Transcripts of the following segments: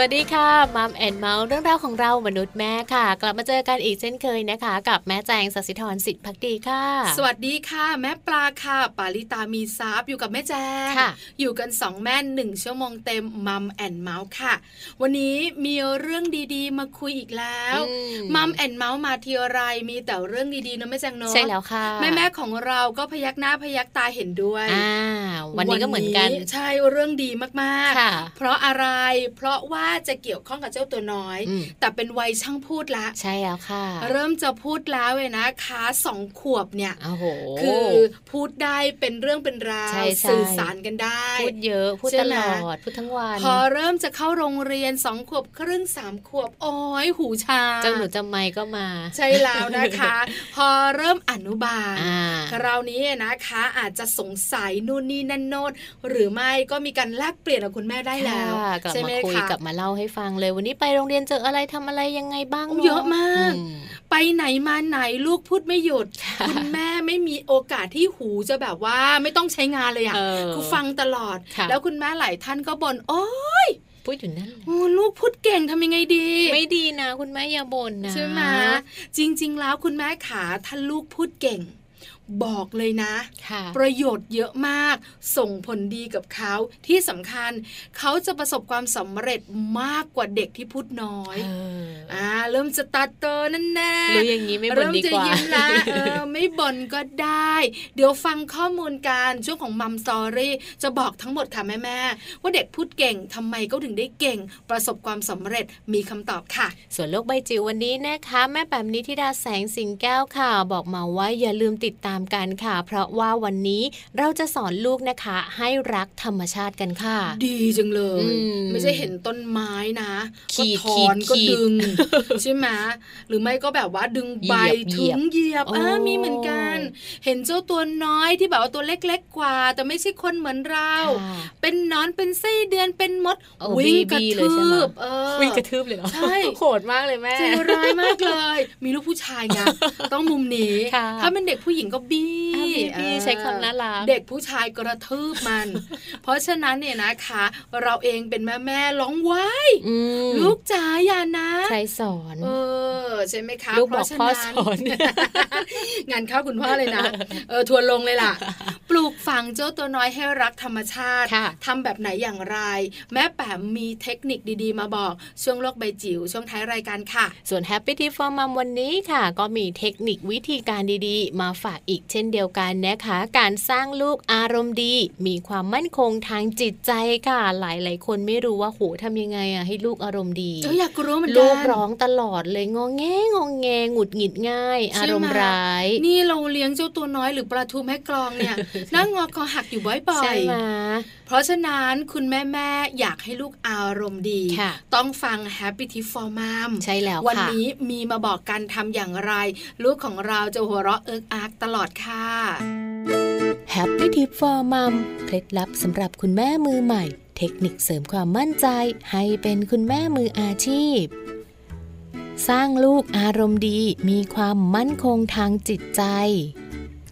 สวัสดีค่ะ Mom and Mouth เรื่องราวของเรามนุษย์แม่ค่ะ กลับมาเจอกันอีกเช่นเคยนะคะ กับแม่แจงสศิธรสิทธิพักดีค่ะ สวัสดีค่ะ แม่ปลาค่ะ ปาลิตามีซับอยู่กับแม่แจงอยู่กันสองแม่หนึ่งชั่วโมงเต็ม Mom and Mouth ค่ะ วันนี้มีเรื่องดีๆ มาคุยอีกแล้ว Mom and Mouth มาทีไรมีแต่เรื่องดีๆนะแม่แจงเนาะใช่แล้วค่ะแม่แม่ของเราก็พยักหน้าพยักตาเห็นด้วยอ่าวันนี้ก็เหมือนกันใช่เรื่องดีมากๆ เพราะอะไรเพราะว่าจะเกี่ยวข้องกับเจ้าตัวน้อย แต่เป็นวัยช่างพูดละ ใช่แล้วค่ะ เริ่มจะพูดแล้วเลยนะคะสองขวบเนี่ยคือพูดได้เป็นเรื่องเป็นราวสื่อสารกันได้ พูดเยอะ พูดตลอด พูดทั้งวัน พอเริ่มจะเข้าโรงเรียนสองขวบครึ่งสามขวบโอ้ยหูชาเจ้าหนูจำไม่ก็มา ใช่แล้วนะคะ พอเริ่มอนุบาลคราวนี้นะคะ อาจจะสงสัยนู่นนี่นั่นโน้นหรือไม่ก็มีการแลกเปลี่ยนกับคุณแม่ได้แล้วใช่ไหมคะกลับมาคุยกลับมาเล่าให้ฟังเลย วันนี้ไปโรงเรียนเจออะไรทำอะไรยังไงบ้างเยอะมาก ไปไหนมาไหนลูกพูดไม่หยุด คุณแม่ไม่มีโอกาสที่หูจะแบบว่าไม่ต้องใช้งานเลยอะคือฟังตลอด แล้วคุณแม่หลายท่านก็บ่นโอ้ยพูดอยู่นั่นโอ้ลูกพูดเก่งทำยังไงดี ไม่ดีนะ คุณแม่อย่าบ่นนะใช่ไหมจริง ๆ แล้วคุณแม่ขาท่านลูกพูดเก่ง บอกเลยนะค่ะประโยชน์เยอะมาก ส่งผลดีกับเขาที่สำคัญ เขาจะประสบความสำเร็จมากกว่าเด็กที่พูดน้อยเอออ่าเริ่มสตาร์เตอร์นั่นแน่รู้อย่างนี้ไม่บ่นเริ่มดีจะกว่ายิ้มละเออไม่บ่นก็ได้ เดี๋ยวฟังข้อมูลการช่วงของ Mom Story จะบอกทั้งหมดค่ะแม่แม่ๆว่าเด็กพูดเก่งทำไมก็ถึงได้เก่ง ประสบความสำเร็จมีคำตอบค่ะ ส่วนโลกใบจิ๋ววันนี้นะคะ แม่แปมนิธิดาแสงสิงแก้วค่ะ บอกมาว่าอย่าลืมติดตามกันค่ะ เพราะว่าวันนี้เราจะสอนลูกนะคะ ให้รักธรรมชาติกันค่ะ ดีจังเลยอืมไม่ใช่เห็นต้นไม้นะขีก็ดถอนขีดก็ขีดดึง ใช่ไหมหรือไม่ก็แบบว่าดึงใบเหยีถึยบงเหยียบโอ้อ่ามีเหมือนกัน เห็นเจ้าตัวน้อยที่แบบว่าตัวเล็ก ๆ กว่า แต่ไม่ใช่คนเหมือนเราค่ะเป็นหนอนเป็นไส้เดือนเป็นมดโอ้วิ่งกระ BB เลยทืใช่ไหมบเออวิ่งกระทืบเลยเหรอใช่โหดมากเลยแม่ใจร้ายมากเลย มีลูกผู้ชายไงต้องมุมนี้ค่ะถ้าเป็นเด็กผู้หญิงก็บี้อะบีบีเออใช้คำน่ารักเด็กผู้ชายกระทืบมัน เพราะฉะนั้นเนี่ยนะคะ เราเองเป็นแม่แม่ๆร้องไว้อืมลูกจ๋าอย่านะใครสอนเออใช่ไหมคะลูกบอกเพราะฉะพ่อนั้นสอนงานเข้าคุณพ่อเลยนะเออทวนลงเลยล่ะ ปลูกฝังเจ้าตัวน้อยให้รักธรรมชาติค่ะทำแบบไหนอย่างไร แม่แปมมีเทคนิคดีๆ มาบอก ช่วงโลกใบจิ๋วช่วงท้ายรายการค่ะ ส่วน Happy Tip for Mom วันนี้ค่ะ ก็มีเทคนิควิธีการดีๆ มาฝากอีกเช่นเดียวกันนะคะ การสร้างลูกอารมณ์ดี มีความมั่นคงทางจิตใจค่ะ หลายๆคนไม่รู้ว่าโหทำยังไงอะให้ลูกอารมณ์ดีเอออยากรู้เหมือนกัลูกร้องตลอดเลยงองแงงองแงหงุดหงิดง่ายใช่อารมณ์ไหมร้าย นี่เราเลี้ยงเจ้าตัวน้อยหรือปลาทูแม่กลองเนี่ยนั่งงอคอหักอยู่บ่อยใช่ไหมๆเพราะฉะนั้นคุณแม่แม่ๆอยากให้ลูกอารมณ์ดีค่ะต้องฟัง Happy Tip for Mom ใช่แล้ววันค่ะนี้มีมาบอกกันทำอย่างไร ลูกของเราจะหัวเราะเอิกอักตลอดค่ะ Happy Tip for Mom เคล็ดลับสำหรับคุณแม่มือใหม่ เทคนิคเสริมความมั่นใจ ให้เป็นคุณแม่มืออาชีพ สร้างลูกอารมณ์ดีมีความมั่นคงทางจิตใจ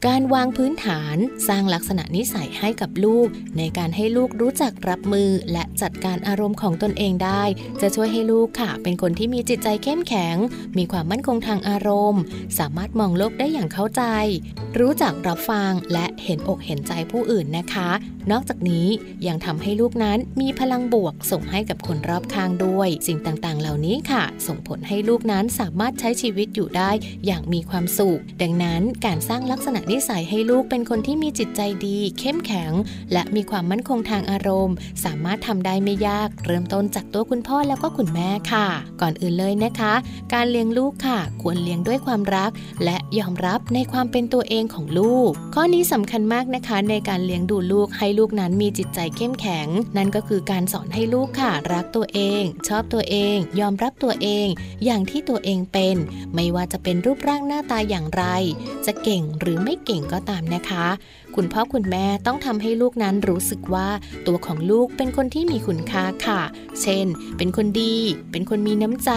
การวางพื้นฐานสร้างลักษณะนิสัยให้กับลูก ในการให้ลูกรู้จักรับมือและจัดการอารมณ์ของตนเองได้ จะช่วยให้ลูกค่ะ เป็นคนที่มีจิตใจเข้มแข็ง มีความมั่นคงทางอารมณ์ สามารถมองโลกได้อย่างเข้าใจ รู้จักรับฟังและเห็นอกเห็นใจผู้อื่นนะคะนอกจากนี้ยังทำให้ลูกนั้นมีพลังบวกส่งให้กับคนรอบข้างด้วย สิ่งต่างๆ เหล่านี้ค่ะ ส่งผลให้ลูกนั้นสามารถใช้ชีวิตอยู่ได้อย่างมีความสุข ดังนั้นการสร้างลักษณะนิสัยให้ลูกเป็นคนที่มีจิตใจดี เข้มแข็ง และมีความมั่นคงทางอารมณ์ สามารถทำได้ไม่ยาก เริ่มต้นจากตัวคุณพ่อแล้วก็คุณแม่ค่ะ ก่อนอื่นเลยนะคะ การเลี้ยงลูกค่ะ ควรเลี้ยงด้วยความรัก และยอมรับในความเป็นตัวเองของลูก ข้อนี้สำคัญมากนะคะ ในการเลี้ยงดูลูกให้ลูกนั้นมีจิตใจเข้มแข็ง นั่นก็คือการสอนให้ลูกค่ะ รักตัวเอง ชอบตัวเอง ยอมรับตัวเอง อย่างที่ตัวเองเป็น ไม่ว่าจะเป็นรูปร่างหน้าตาอย่างไร จะเก่งหรือไม่เก่งก็ตามนะคะ คุณพ่อคุณแม่ต้องทำให้ลูกนั้นรู้สึกว่า ตัวของลูกเป็นคนที่มีคุณค่าค่ะ เช่น เป็นคนดี เป็นคนมีน้ำใจ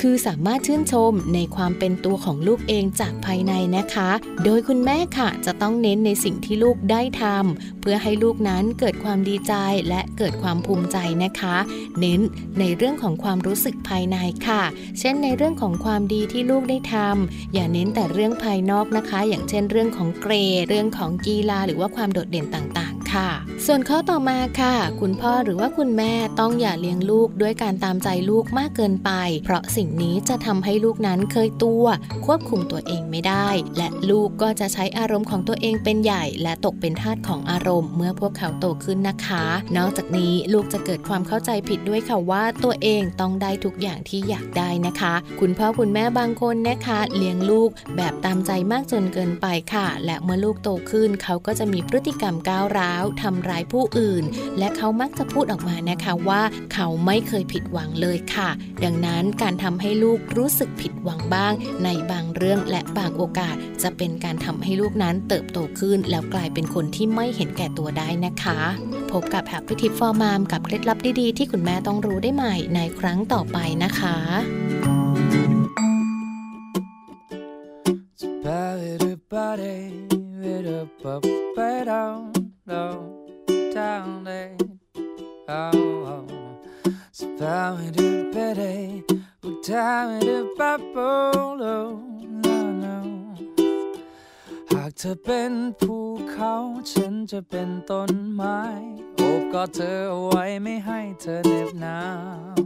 คือสามารถชื่นชมในความเป็นตัวของลูกเองจากภายในนะคะ โดยคุณแม่ค่ะ จะต้องเน้นในสิ่งที่ลูกได้ทำเพื่อให้ลูกนั้นเกิดความดีใจและเกิดความภูมิใจนะคะ เน้นในเรื่องของความรู้สึกภายในค่ะ เช่นในเรื่องของความดีที่ลูกได้ทำอย่าเน้นแต่เรื่องภายนอกนะคะ อย่างเช่นเรื่องของเกรดเรื่องของกีฬาหรือว่าความโดดเด่นต่าง ค่ะ ส่วนข้อต่อมาค่ะ คุณพ่อหรือว่าคุณแม่ต้องอย่าเลี้ยงลูกด้วยการตามใจลูกมากเกินไป เพราะสิ่งนี้จะทำให้ลูกนั้นเคยตัว ควบคุมตัวเองไม่ได้ และลูกก็จะใช้อารมณ์ของตัวเองเป็นใหญ่ และตกเป็นทาสของอารมณ์ เมื่อพวกเขาโตขึ้นนะคะ นอกจากนี้ลูกจะเกิดความเข้าใจผิดด้วยค่ะว่าตัวเองต้องได้ทุกอย่างที่อยากได้นะคะ คุณพ่อคุณแม่บางคนนะคะ เลี้ยงลูกแบบตามใจมากจนเกินไปค่ะ และเมื่อลูกโตขึ้นเขาก็จะมีพฤติกรรมก้าวร้าวทำร้ายผู้อื่น และเขามักจะพูดออกมานะคะว่า เขาไม่เคยผิดหวังเลยค่ะ ดังนั้นการทำให้ลูกรู้สึกผิดหวังบ้าง ในบางเรื่องและบางโอกาส จะเป็นการทำให้ลูกนั้นเติบโตขึ้น แล้วกลายเป็นคนที่ไม่เห็นแก่ตัวได้นะคะ พบกับ Happy Tip for Mom กับเคล็ดลับดีๆ ที่คุณแม่ต้องรู้ได้ใหม่ในครั้งต่อไปนะคะ Ba-da-ba-day, ba-da-ba-ba-dum, dum, down day. Oh, so ba-da-ba-day, oh, da-da-ba-ba-lo, no, no. I เธอเป็นภูเขาฉันจะเป็นต้นไม้โอบกอดเธอเอาไว้ไม่ให้เธอเหน็บหนาว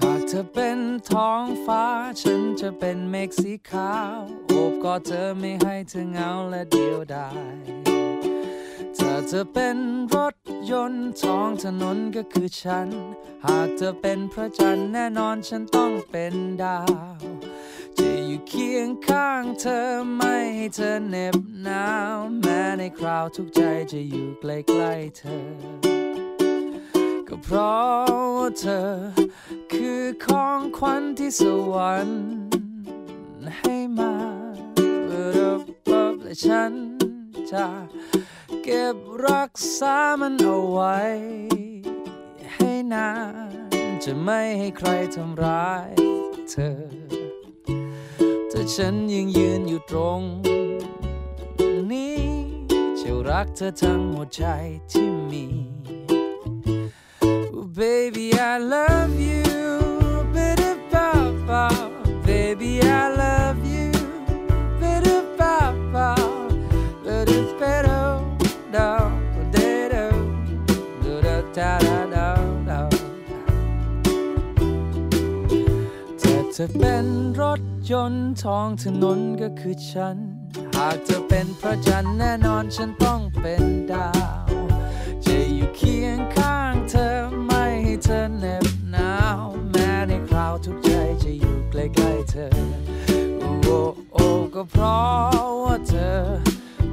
หากเธอเป็นท้องฟ้า ฉันจะเป็นเมฆสีขาว โอบกอดเธอไม่ให้เธอเหงาและเดียวดาย ถ้าเธอเป็นรถยนต์ท้องถนนก็คือฉัน หากเธอเป็นพระจันทร์แน่นอนฉันต้องเป็นดาว จะอยู่เคียงข้างเธอไม่ให้เธอเหน็บหนาว แม้ในคราวทุกใจจะอยู่ใกล้ๆเธอ ก็เพราะเธอ คือของขวัญที่สวรรค์ให้มาเพื่อรับและฉันจะ เก็บรักษามันเอาไว้ ให้นาน จะไม่ให้ใครทำร้ายเธอ แต่ฉันยังยืนอยู่ตรงนี้จะรักเธอทั้งหัวใจที่มี Oh, baby, I love you. ธอเป็นรถยนต์ท้องถนนก็คือฉัน หากเธอเป็นพระจันทร์แน่นอนฉันต้องเป็นดาว จะอยู่เคียงข้างเธอไม่ให้เธอเหน็บหนาว แม้ในคราวทุกใจจะอยู่ใกล้ๆเธอ โอ้โอ้ก็เพราะว่าเธอ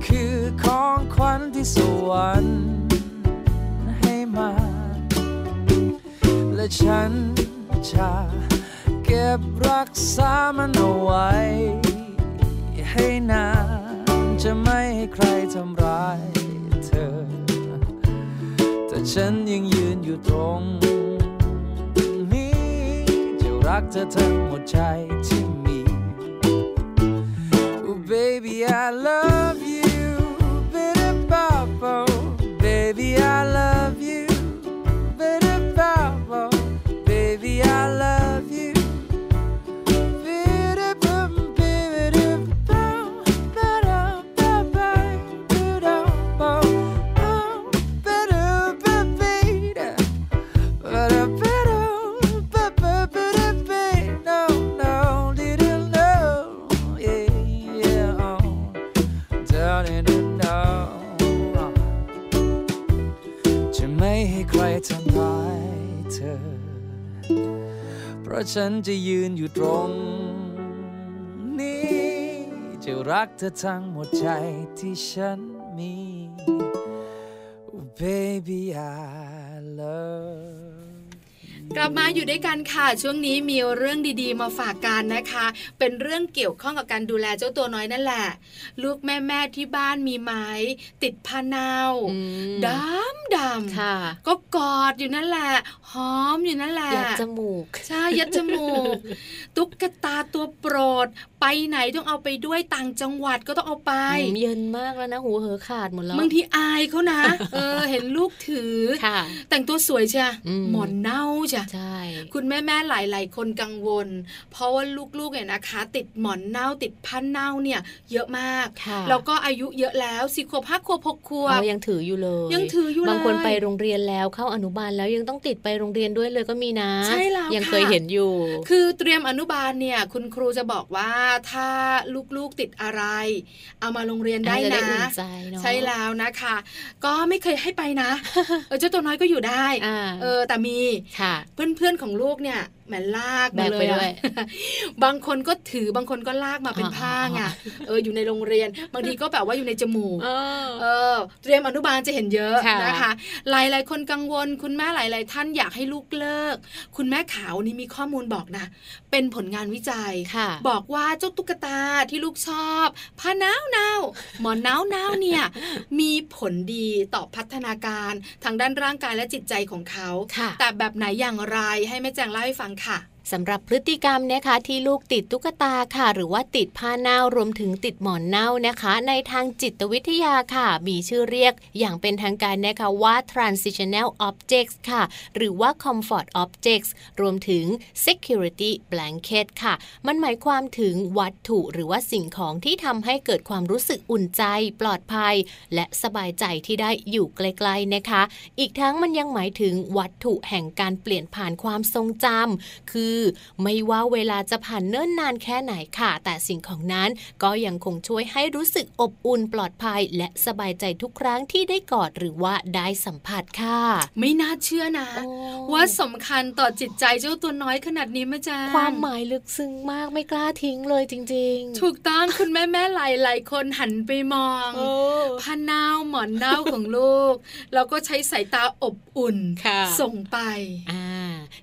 คือของขวัญที่สวรรค์ให้มา และฉันจะ ก็บรักษามันเอาไว้ ให้นานจะไม่ให้ใครทำร้ายเธอ แต่ฉันยังยืนอยู่ตรงนี้ จะรักเธอทั้งหมดใจที่มี Oh baby I love you ฉันจะยืนอยู่ตรงนี้ จะรักเธอทั้งหมดใจที่ฉันมี Oh, baby I love กลับมาอยู่ด้วยกันค่ะ ช่วงนี้มีเรื่องดีๆ มาฝากกันนะคะ เป็นเรื่องเกี่ยวข้องกับการดูแลเจ้าตัวน้อยนั่นแหละ ลูกแม่ๆที่บ้านมีไหมติดผ้าเนาอืมดำดำค่ะก็กอดอยู่นั่นแหละหอมอยู่นั่นแหละยัดจมูกใช่ยัดจมูก ตุ๊กตาตัวโปรด ไปไหนต้องเอาไปด้วยต่างจังหวัดก็ต้องเอาไปอืมเย็นมากแล้วนะหูเหอขาดหมดแล้วบางทีอายเขานะ เออ เห็นลูกถือค่ะแต่งตัวสวยใช่อืมหมอนเน่าจ้ะใช่คุณแม่แม่ๆหลายๆคนกังวล เพราะว่าลูกๆเนี่ยนะคะ ติดหมอนเน่าติดพันเน่าเนี่ย เยอะมากค่ะแล้วก็อายุเยอะแล้วสี่ขวบห้าขวบหกขวบเรายังถืออยู่เลย ยังถืออยู่เลยบางคนไปโรงเรียนแล้วเข้าอนุบาลแล้วยังต้องติดไปโรงเรียนด้วยเลยก็มีนะใช่แล้วยังค่ะเคยเห็นอยู่ คือเตรียมอนุบาลเนี่ย คุณครูจะบอกว่าถ้าลูกๆติดอะไร เอามาโรงเรียนได้จะได้นะอุ่นใจเนอะใช่แล้วนะคะ ก็ไม่เคยให้ไปนะเออเจ้าตัวน้อยก็อยู่ได้อ่าเออแต่มีค่ะเพื่อนๆของลูกเนี่ย แหมลากแบมากเลยไปด้วยอะบางคนก็ถือบางคนก็ลากมาเป็นอ๋อผ้าไงเอออยู่ในโรงเรียน บางทีก็แบบว่าอยู่ในจมูกเออเออเตรียมอนุบาลจะเห็นเยอะค่ะนะคะ หลายๆ คนกังวล คุณแม่หลาย ๆ ท่านอยากให้ลูกเลิก คุณแม่ขาวนี่มีข้อมูลบอกนะ เป็นผลงานวิจัยค่ะบอกว่าเจ้าตุ๊กตาที่ลูกชอบผ้าหนาวหนาวหมอนหนาวหนาวเนี่ยมีผลดีต่อพัฒนาการทางด้านร่างกายและจิตใจของเขาค่ะแต่แบบไหนอย่างไรให้แม่แจงเล่าให้ฟังค่ะ สำหรับพฤติกรรมนะคะที่ลูกติดตุ๊กตาค่ะ หรือว่าติดผ้าเน่ารวมถึงติดหมอนเน่านะคะ ในทางจิตวิทยาค่ะ มีชื่อเรียกอย่างเป็นทางการนะคะว่า transitional objects ค่ะ หรือว่า comfort objects รวมถึง security blanket ค่ะ มันหมายความถึงวัตถุหรือว่าสิ่งของที่ทำให้เกิดความรู้สึกอุ่นใจ ปลอดภัย และสบายใจที่ได้อยู่ใกล้ๆนะคะ อีกทั้งมันยังหมายถึงวัตถุแห่งการเปลี่ยนผ่านความทรงจำคือไม่ว่าเวลาจะผ่านเนิ่นนานแค่ไหนค่ะ แต่สิ่งของนั้นก็ยังคงช่วยให้รู้สึกอบอุ่นปลอดภัย และสบายใจทุกครั้งที่ได้กอดหรือว่าได้สัมผัสค่ะ ไม่น่าเชื่อนะโอ้ว่าสำคัญต่อจิตใจเจ้าตัวน้อยขนาดนี้แม่แจ้งความหมายลึกซึ้งมากไม่กล้าทิ้งเลยจริง ๆ ถูกต้องคุณแม่แม่หลายหลายๆคนหันไปมองโอ้ผ้าเน่าหมอนเน่าของลูกแล้วก็ใช้สายตาอบอุ่นค่ะส่งไปอ่า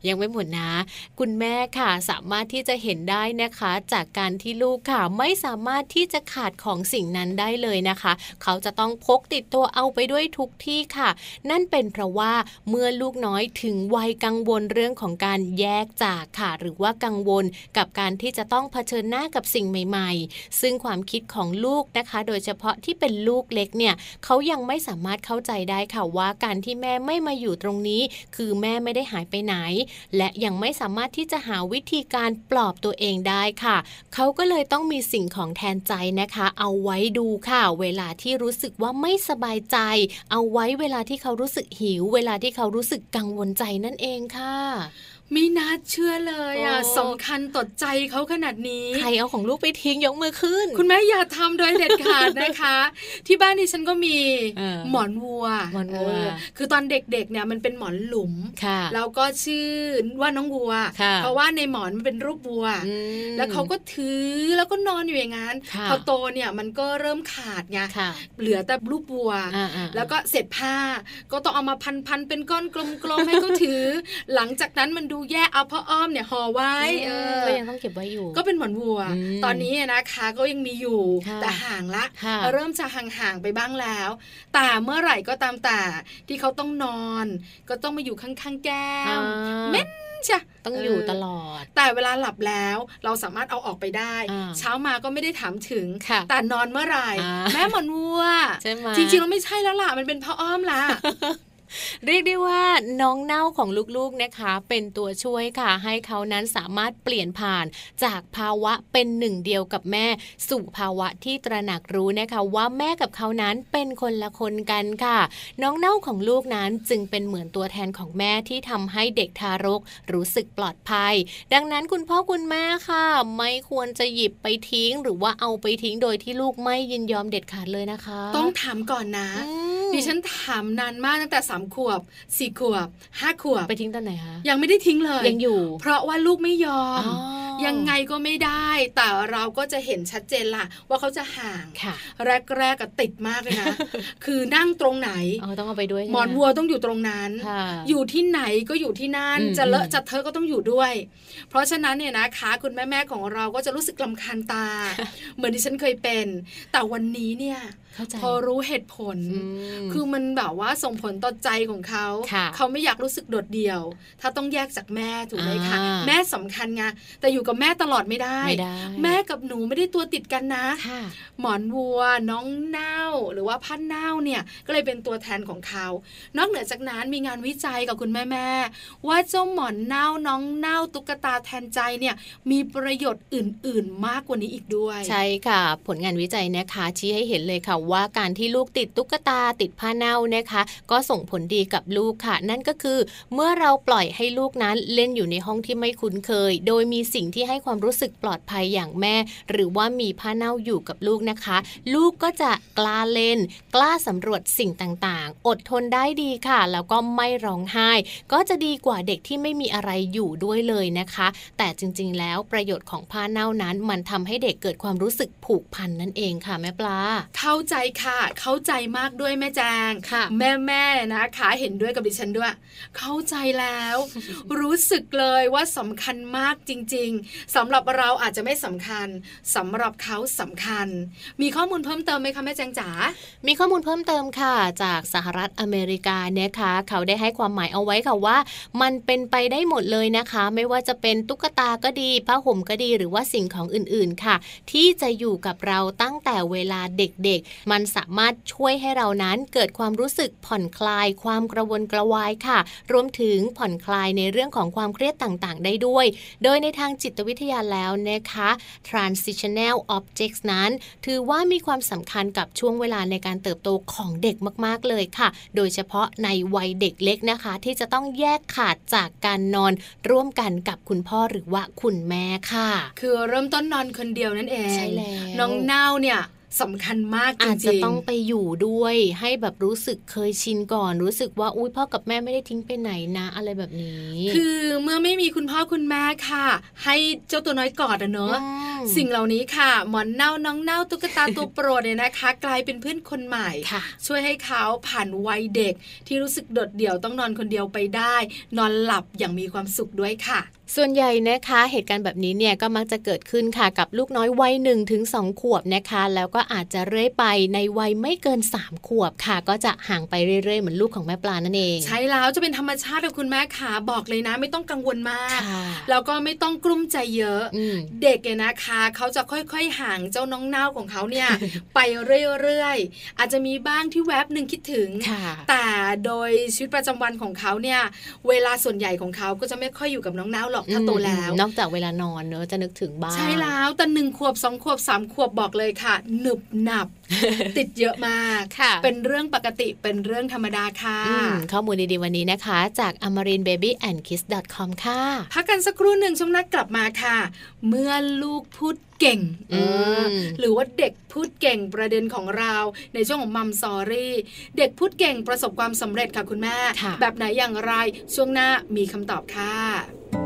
ยังไม่หมดนะ คุณแแม่ค่ะ สามารถที่จะเห็นได้นะคะ จากการที่ลูกค่ะ ไม่สามารถที่จะขาดของสิ่งนั้นได้เลยนะคะ เขาจะต้องพกติดตัวเอาไปด้วยทุกที่ค่ะ นั่นเป็นเพราะว่าเมื่อลูกน้อยถึงวัยกังวลเรื่องของการแยกจากค่ะ หรือว่ากังวลกับการที่จะต้องเผชิญหน้ากับสิ่งใหม่ ๆ ซึ่งความคิดของลูกนะคะ โดยเฉพาะที่เป็นลูกเล็กเนี่ยเขายังไม่สามารถเข้าใจได้ค่ะว่าการที่แม่ไม่มาอยู่ตรงนี้ คือแม่ไม่ได้หายไปไหน และยังไม่สามารถที่จะหาวิธีการปลอบตัวเองได้ค่ะ เขาก็เลยต้องมีสิ่งของแทนใจนะคะ เอาไว้ดูค่ะ เวลาที่รู้สึกว่าไม่สบายใจ เอาไว้เวลาที่เขารู้สึกหิว เวลาที่เขารู้สึกกังวลใจนั่นเองค่ะ ไม่น่าเชื่อเลยอะโอ้สำคัญต่อใจเขาขนาดนี้ใครเอาของลูกไปทิ้งยกมือขึ้น คุณแม่อย่าทำโดยเด็ดขาดนะคะ ที่บ้านนี่ฉันก็มีเออหมอนวัวหมอนวัวเคือตอนเด็กๆเนี่ยมันเป็นหมอนหลุมค่ะแล้วก็ชื่อว่าน้องวัวค่ะเพราะว่าในหมอนมันเป็นรูปวัวอืมแล้วเขาก็ถือแล้วก็นอนอยู่อย่างนั้นค่ะพอโตเนี่ยมันก็เริ่มขาดไงค่ะเหลือแต่รูปวัวอ่าๆแล้วก็เศษผ้าก็ต้องเอามาพันๆเป็นก้อนกลมๆให้เขาถือ หลังจากนั้นมันดูแย่เอาพ่ออ้อมเนี่ยห่อไว้เออก็ยังต้องเก็บไว้อยู่ ก็เป็นหมอนวัวอืมตอนนี้นะคะก็ยังมีอยู่ค่ะแต่ห่างละค่ะเริ่มจะห่างๆไปบ้างแล้ว แต่เมื่อไหร่ก็ตามแต่ที่เขาต้องนอน ก็ต้องมาอยู่ข้างๆแก้อ่ามเม้นจ้ะต้องอยู่ตลอด แต่เวลาหลับแล้วเราสามารถเอาออกไปได้อ่าเช้ามาก็ไม่ได้ถามถึงค่ะแต่นอนเมื่อไหร่อ่าแม่หมอนวัวใช่ไหมจริงๆเราไม่ใช่แล้วล่ะ มันเป็นพ่ออ้อมละ เรียกได้ว่าน้องเน่าของลูกๆนะคะ เป็นตัวช่วยค่ะ ให้เขานั้นสามารถเปลี่ยนผ่านจากภาวะเป็นหนึ่งเดียวกับแม่ สู่ภาวะที่ตระหนักรู้นะคะ ว่าแม่กับเขานั้นเป็นคนละคนกันค่ะ น้องเน่าของลูกนั้นจึงเป็นเหมือนตัวแทนของแม่ที่ทำให้เด็กทารกรู้สึกปลอดภัย ดังนั้นคุณพ่อคุณแม่ค่ะ ไม่ควรจะหยิบไปทิ้ง หรือว่าเอาไปทิ้งโดยที่ลูกไม่ยินยอมเด็ดขาดเลยนะคะ ต้องถามก่อนนะอืมดิฉันถามนานมากตั้งแต่สามขวบสี่ขวบห้าขวบ ไปทิ้งตอนไหนคะ ยังไม่ได้ทิ้งเลย ยังอยู่ เพราะว่าลูกไม่ยอมอ๋อ ยังไงก็ไม่ได้ แต่เราก็จะเห็นชัดเจนล่ะ ว่าเขาจะห่างค่ะแรกๆก็ติดมากเลยนะ คือนั่งตรงไหนอ๋อต้องเอาไปด้วยใช่หไมอนวัวต้องอยู่ตรงนั้นค่ะอยู่ที่ไหนก็อยู่ที่นั่นอืมจะเลอะอืมจะเทอะก็ต้องอยู่ด้วย เพราะฉะนั้นเนี่ยนะคะคุณแม่ๆของเราก็จะรู้สึกลำคาญตา เหมือนที่ฉันเคยเป็น แต่วันนี้เนี่ยเข้าใจพอรู้เหตุผลอืมคือมันแบบว่าส่งผลต่อใจของเขาค่ะเขาไม่อยากรู้สึกโดดเดี่ยว ถ้าต้องแยกจากแม่ถูกไหมคะอ่าแม่สำคัญไง แต่อยู่กับแม่ตลอดไม่ได้ไม่ได้ แม่กับหนูไม่ได้ตัวติดกันนะค่ะหมอนวัว น้องเน่า หรือว่าพันเน่าเนี่ย ก็เลยเป็นตัวแทนของเขา นอกเหนือจากนั้นมีงานวิจัยกับคุณแม่แม่ๆว่าเจ้าหมอนเน่าน้องเน่าตุ๊กตาแทนใจเนี่ยมีประโยชน์อื่น ๆ มากกว่านี้อีกด้วย ใช่ค่ะ ผลงานวิจัยนะคะชี้ให้เห็นเลยค่ะว่าการที่ลูกติดตุ๊กตาติดผ้าเน่านะคะ ก็ส่งผลดีกับลูกค่ะ นั่นก็คือ เมื่อเราปล่อยให้ลูกนั้นเล่นอยู่ในห้องที่ไม่คุ้นเคย โดยมีสิ่งที่ให้ความรู้สึกปลอดภัยอย่างแม่ หรือว่ามีผ้าเน่าอยู่กับลูกนะคะ ลูกก็จะกล้าเล่น กล้าสำรวจสิ่งต่างๆ อดทนได้ดีค่ะ แล้วก็ไม่ร้องไห้ ก็จะดีกว่าเด็กที่ไม่มีอะไรอยู่ด้วยเลยนะคะ แต่จริงๆ แล้วประโยชน์ของผ้าเน่านั้น มันทำให้เด็กเกิดความรู้สึกผูกพันนั่นเองค่ะแม่ปลา เข้าใจค่ะ เข้าใจมากด้วยแม่แจงค่ะ แม่แม่ๆนะคะเห็นด้วยกับดิฉันด้วย เข้าใจแล้ว รู้สึกเลยว่าสำคัญมากจริงๆสำหรับเราอาจจะไม่สำคัญสำหรับเขาสำคัญ มีข้อมูลเพิ่มเติมไหมคะแม่แจงจ๋า มีข้อมูลเพิ่มเติมค่ะ จากสหรัฐอเมริกานะคะเขาได้ให้ความหมายเอาไว้ค่ะว่า มันเป็นไปได้หมดเลยนะคะ ไม่ว่าจะเป็นตุ๊กตาก็ดีผ้าห่มก็ดีหรือว่าสิ่งของอื่นๆค่ะ ที่จะอยู่กับเราตั้งแต่เวลาเด็กๆ มันสามารถช่วยให้เรานั้นเกิดความรู้สึกผ่อนคลาย ความกระวนกระวายค่ะ รวมถึงผ่อนคลายในเรื่องของความเครียดต่างๆ ได้ด้วย โดยในทางจิตวิทยาแล้วนะคะ transitional objects นั้น ถือว่ามีความสำคัญกับช่วงเวลาในการเติบโตของเด็กมาก ๆ เลยค่ะ โดยเฉพาะในวัยเด็กเล็กนะคะ ที่จะต้องแยกขาดจากการนอนร่วมกันกับคุณพ่อหรือว่าคุณแม่ค่ะ คือเริ่มต้นนอนคนเดียวนั่นเองใช่แล้วน้องเน่าเนี่ย สำคัญมากจริงๆอาจจะต้องไปอยู่ด้วย ให้แบบรู้สึกเคยชินก่อน รู้สึกว่าอุ้ยพ่อกับแม่ไม่ได้ทิ้งไปไหนนะอะไรแบบนี้ คือเมื่อไม่มีคุณพ่อคุณแม่ค่ะ ให้เจ้าตัวน้อยกอดอะเนอะอืมสิ่งเหล่านี้ค่ะหมอนเน่าน้องเน่าตุ๊กตาตัวโปรดเนี่ยนะคะ กลายเป็นเพื่อนคนใหม่ค่ะช่วยให้เขาผ่านวัยเด็ก ที่รู้สึกโดดเดี่ยวต้องนอนคนเดียวไปได้ นอนหลับอย่างมีความสุขด้วยค่ะส่วนใหญ่นะคะเหตุการณ์แบบนี้เนี่ยก็มักจะเกิดขึ้นค่ะกับลูกน้อยวัยหนึ่งถึงสองขวบนะคะ แล้วก็อาจจะเรื่อยไปในวัยไม่เกิน 3 ขวบค่ะ ก็จะห่างไปเรื่อยๆเหมือนลูกของแม่ปลานั่นเอง ใช้แล้วจะเป็นธรรมชาติกับคุณแม่ขาบอกเลยนะไม่ต้องกังวลมากค่ะแล้วก็ไม่ต้องกลุ้มใจเยอะอืมเด็กเนี่ยนะคะ เขาจะค่อยๆห่างเจ้าน้องเน่าของเขาเนี่ยไปเรื่อยๆอาจจะมีบ้างที่แวบหนึ่งคิดถึงค่ะแต่โดยชีวิตประจำวันของเขาเนี่ยเวลาส่วนใหญ่ของเขาก็จะไม่ค่อยอยู่กับน้องเน่าหรอกถ้าโตแล้ว นอกจากเวลานอนเนอะจะนึกถึงบ้างใช่แล้วแต่หนึ่งขวบสองขวบสามขวบบอกเลยค่ะหนึบหนับ ติดเยอะมากค่ะเป็นเรื่องปกติเป็นเรื่องธรรมดาค่ะอืมข้อมูลดีๆวันนี้นะคะ จาก amarinbabyandkiss.com ค่ะ พักกันสักครู่หนึ่งช่วงหนักกลับมาค่ะ เมื่อลูกพูดเก่งอืมเออหรือว่าเด็กพูดเก่งประเด็นของเราในช่วงของมัมซอรี่เด็กพูดเก่งประสบความสำเร็จค่ะคุณแม่ค่ะแบบไหนอย่างไร ช่วงหน้ามีคำตอบค่ะ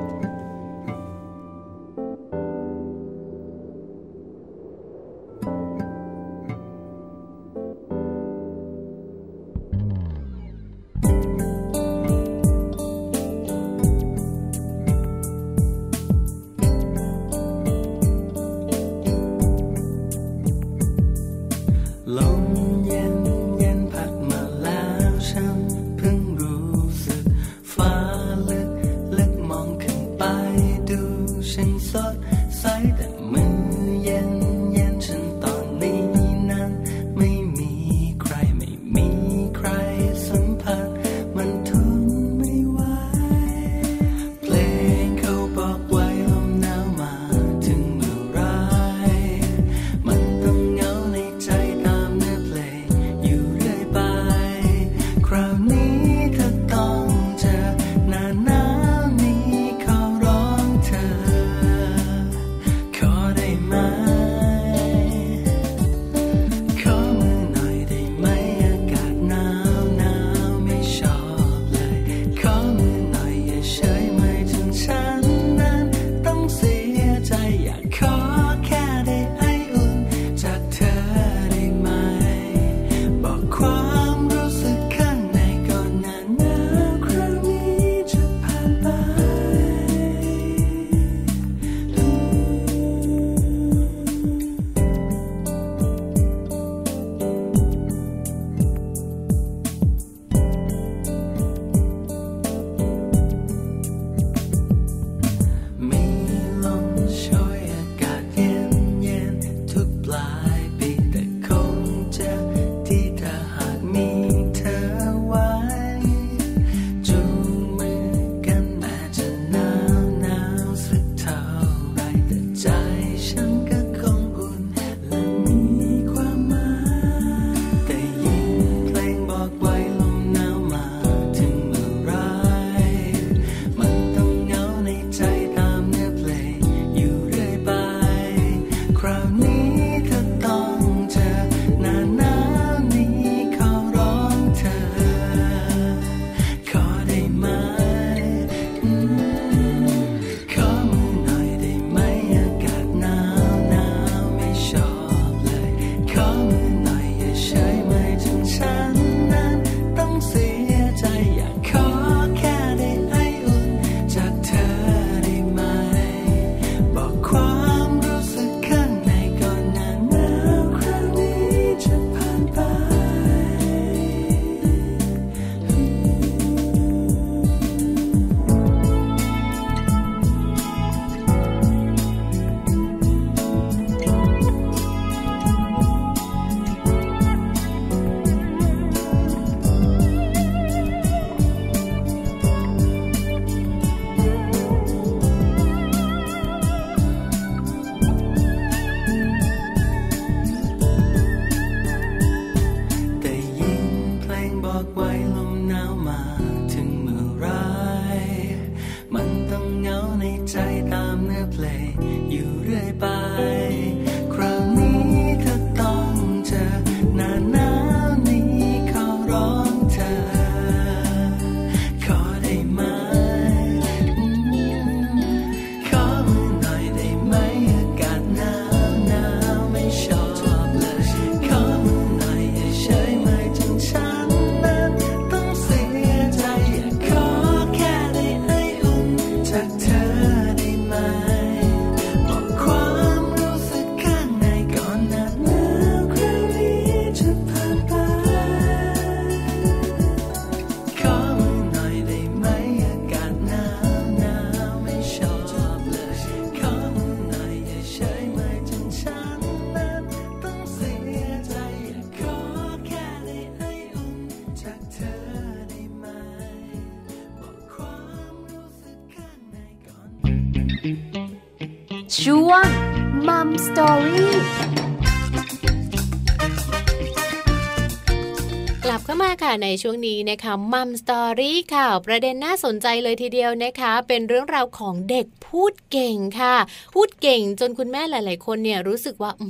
ช่วงนี้นะคะมัมสตอรี่ค่ะ ประเด็นน่าสนใจเลยทีเดียวนะคะ เป็นเรื่องราวของเด็ก พูดเก่งค่ะ พูดเก่งจนคุณแม่หลาย ๆ คนเนี่ยรู้สึกว่าอื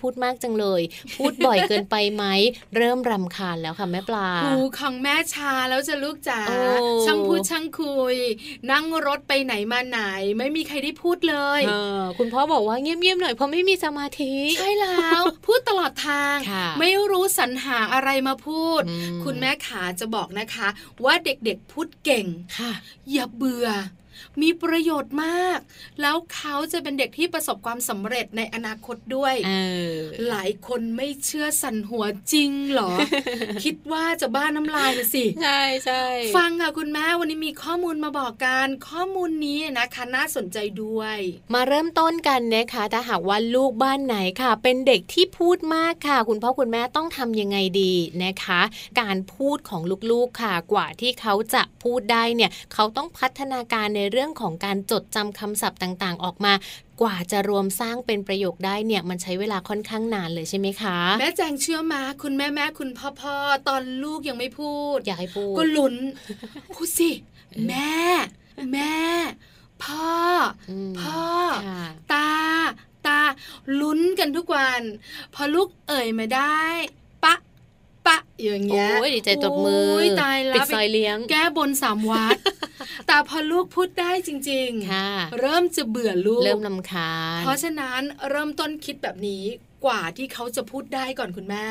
พูดมากจังเลย พูดบ่อยเกินไปไหม เริ่มรำคาญแล้วค่ะแม่ปลาหูของแม่ชาแล้วจะลูกจ๋าช่างพูดช่างคุย นั่งรถไปไหนมาไหน ไม่มีใครได้พูดเลยคุณพ่อบอกว่าเงียบ ๆ หน่อยเพราะไม่มีสมาธิ ใช่แล้ว พูดตลอดทาง ไม่รู้สรรหาอะไรมาพูด คุณแม่ขาจะบอกนะคะ ว่าเด็กๆพูดเก่งค่ะอย่าเบื่อ มีประโยชน์มาก แล้วเขาจะเป็นเด็กที่ประสบความสำเร็จในอนาคตด้วยหลายคนไม่เชื่อสันหัวจริงหรอ คิดว่าจะบ้าน้ำลายเลยสิ ใช่ใช่ฟังค่ะคุณแม่วันนี้มีข้อมูลมาบอกกันข้อมูลนี้นะคะน่าสนใจด้วย มาเริ่มต้นกันนะคะถ้าหากว่าลูกบ้านไหนค่ะ เป็นเด็กที่พูดมากค่ะ คุณพ่อคุณแม่ต้องทำยังไงดีนะคะ การพูดของลูกๆค่ะกว่าที่เขาจะพูดได้เนี่ยเขาต้องพัฒนาการในเรื่องของการจดจำคำศัพท์ต่างๆ ออกมากว่าจะรวมสร้างเป็นประโยคได้เนี่ยมันใช้เวลาค่อนข้างนานเลยใช่ไหมคะแม่แจงเชื่อมาคุณแม่แม่คุณพ่อพ่อตอนลูกยังไม่พูด อยากให้พูด ก็ลุ้นพูดสิแม่ แม่ พ่อ พ่อ ตา ตาลุ้นกันทุกวัน พอลูกเอ่ยมาได้ ปะ อย่างเงี้ยโอ้ยดีใจตบมือตายแล้วปิดซอยเลี้ยง แก้บนสามวัดแต่พอลูกพูดได้จริงๆเริ่มจะเบื่อลูกเริ่มลำคาญเพราะฉะนั้นเริ่มต้นคิดแบบนี้ กว่าที่เขาจะพูดได้ก่อนคุณแม่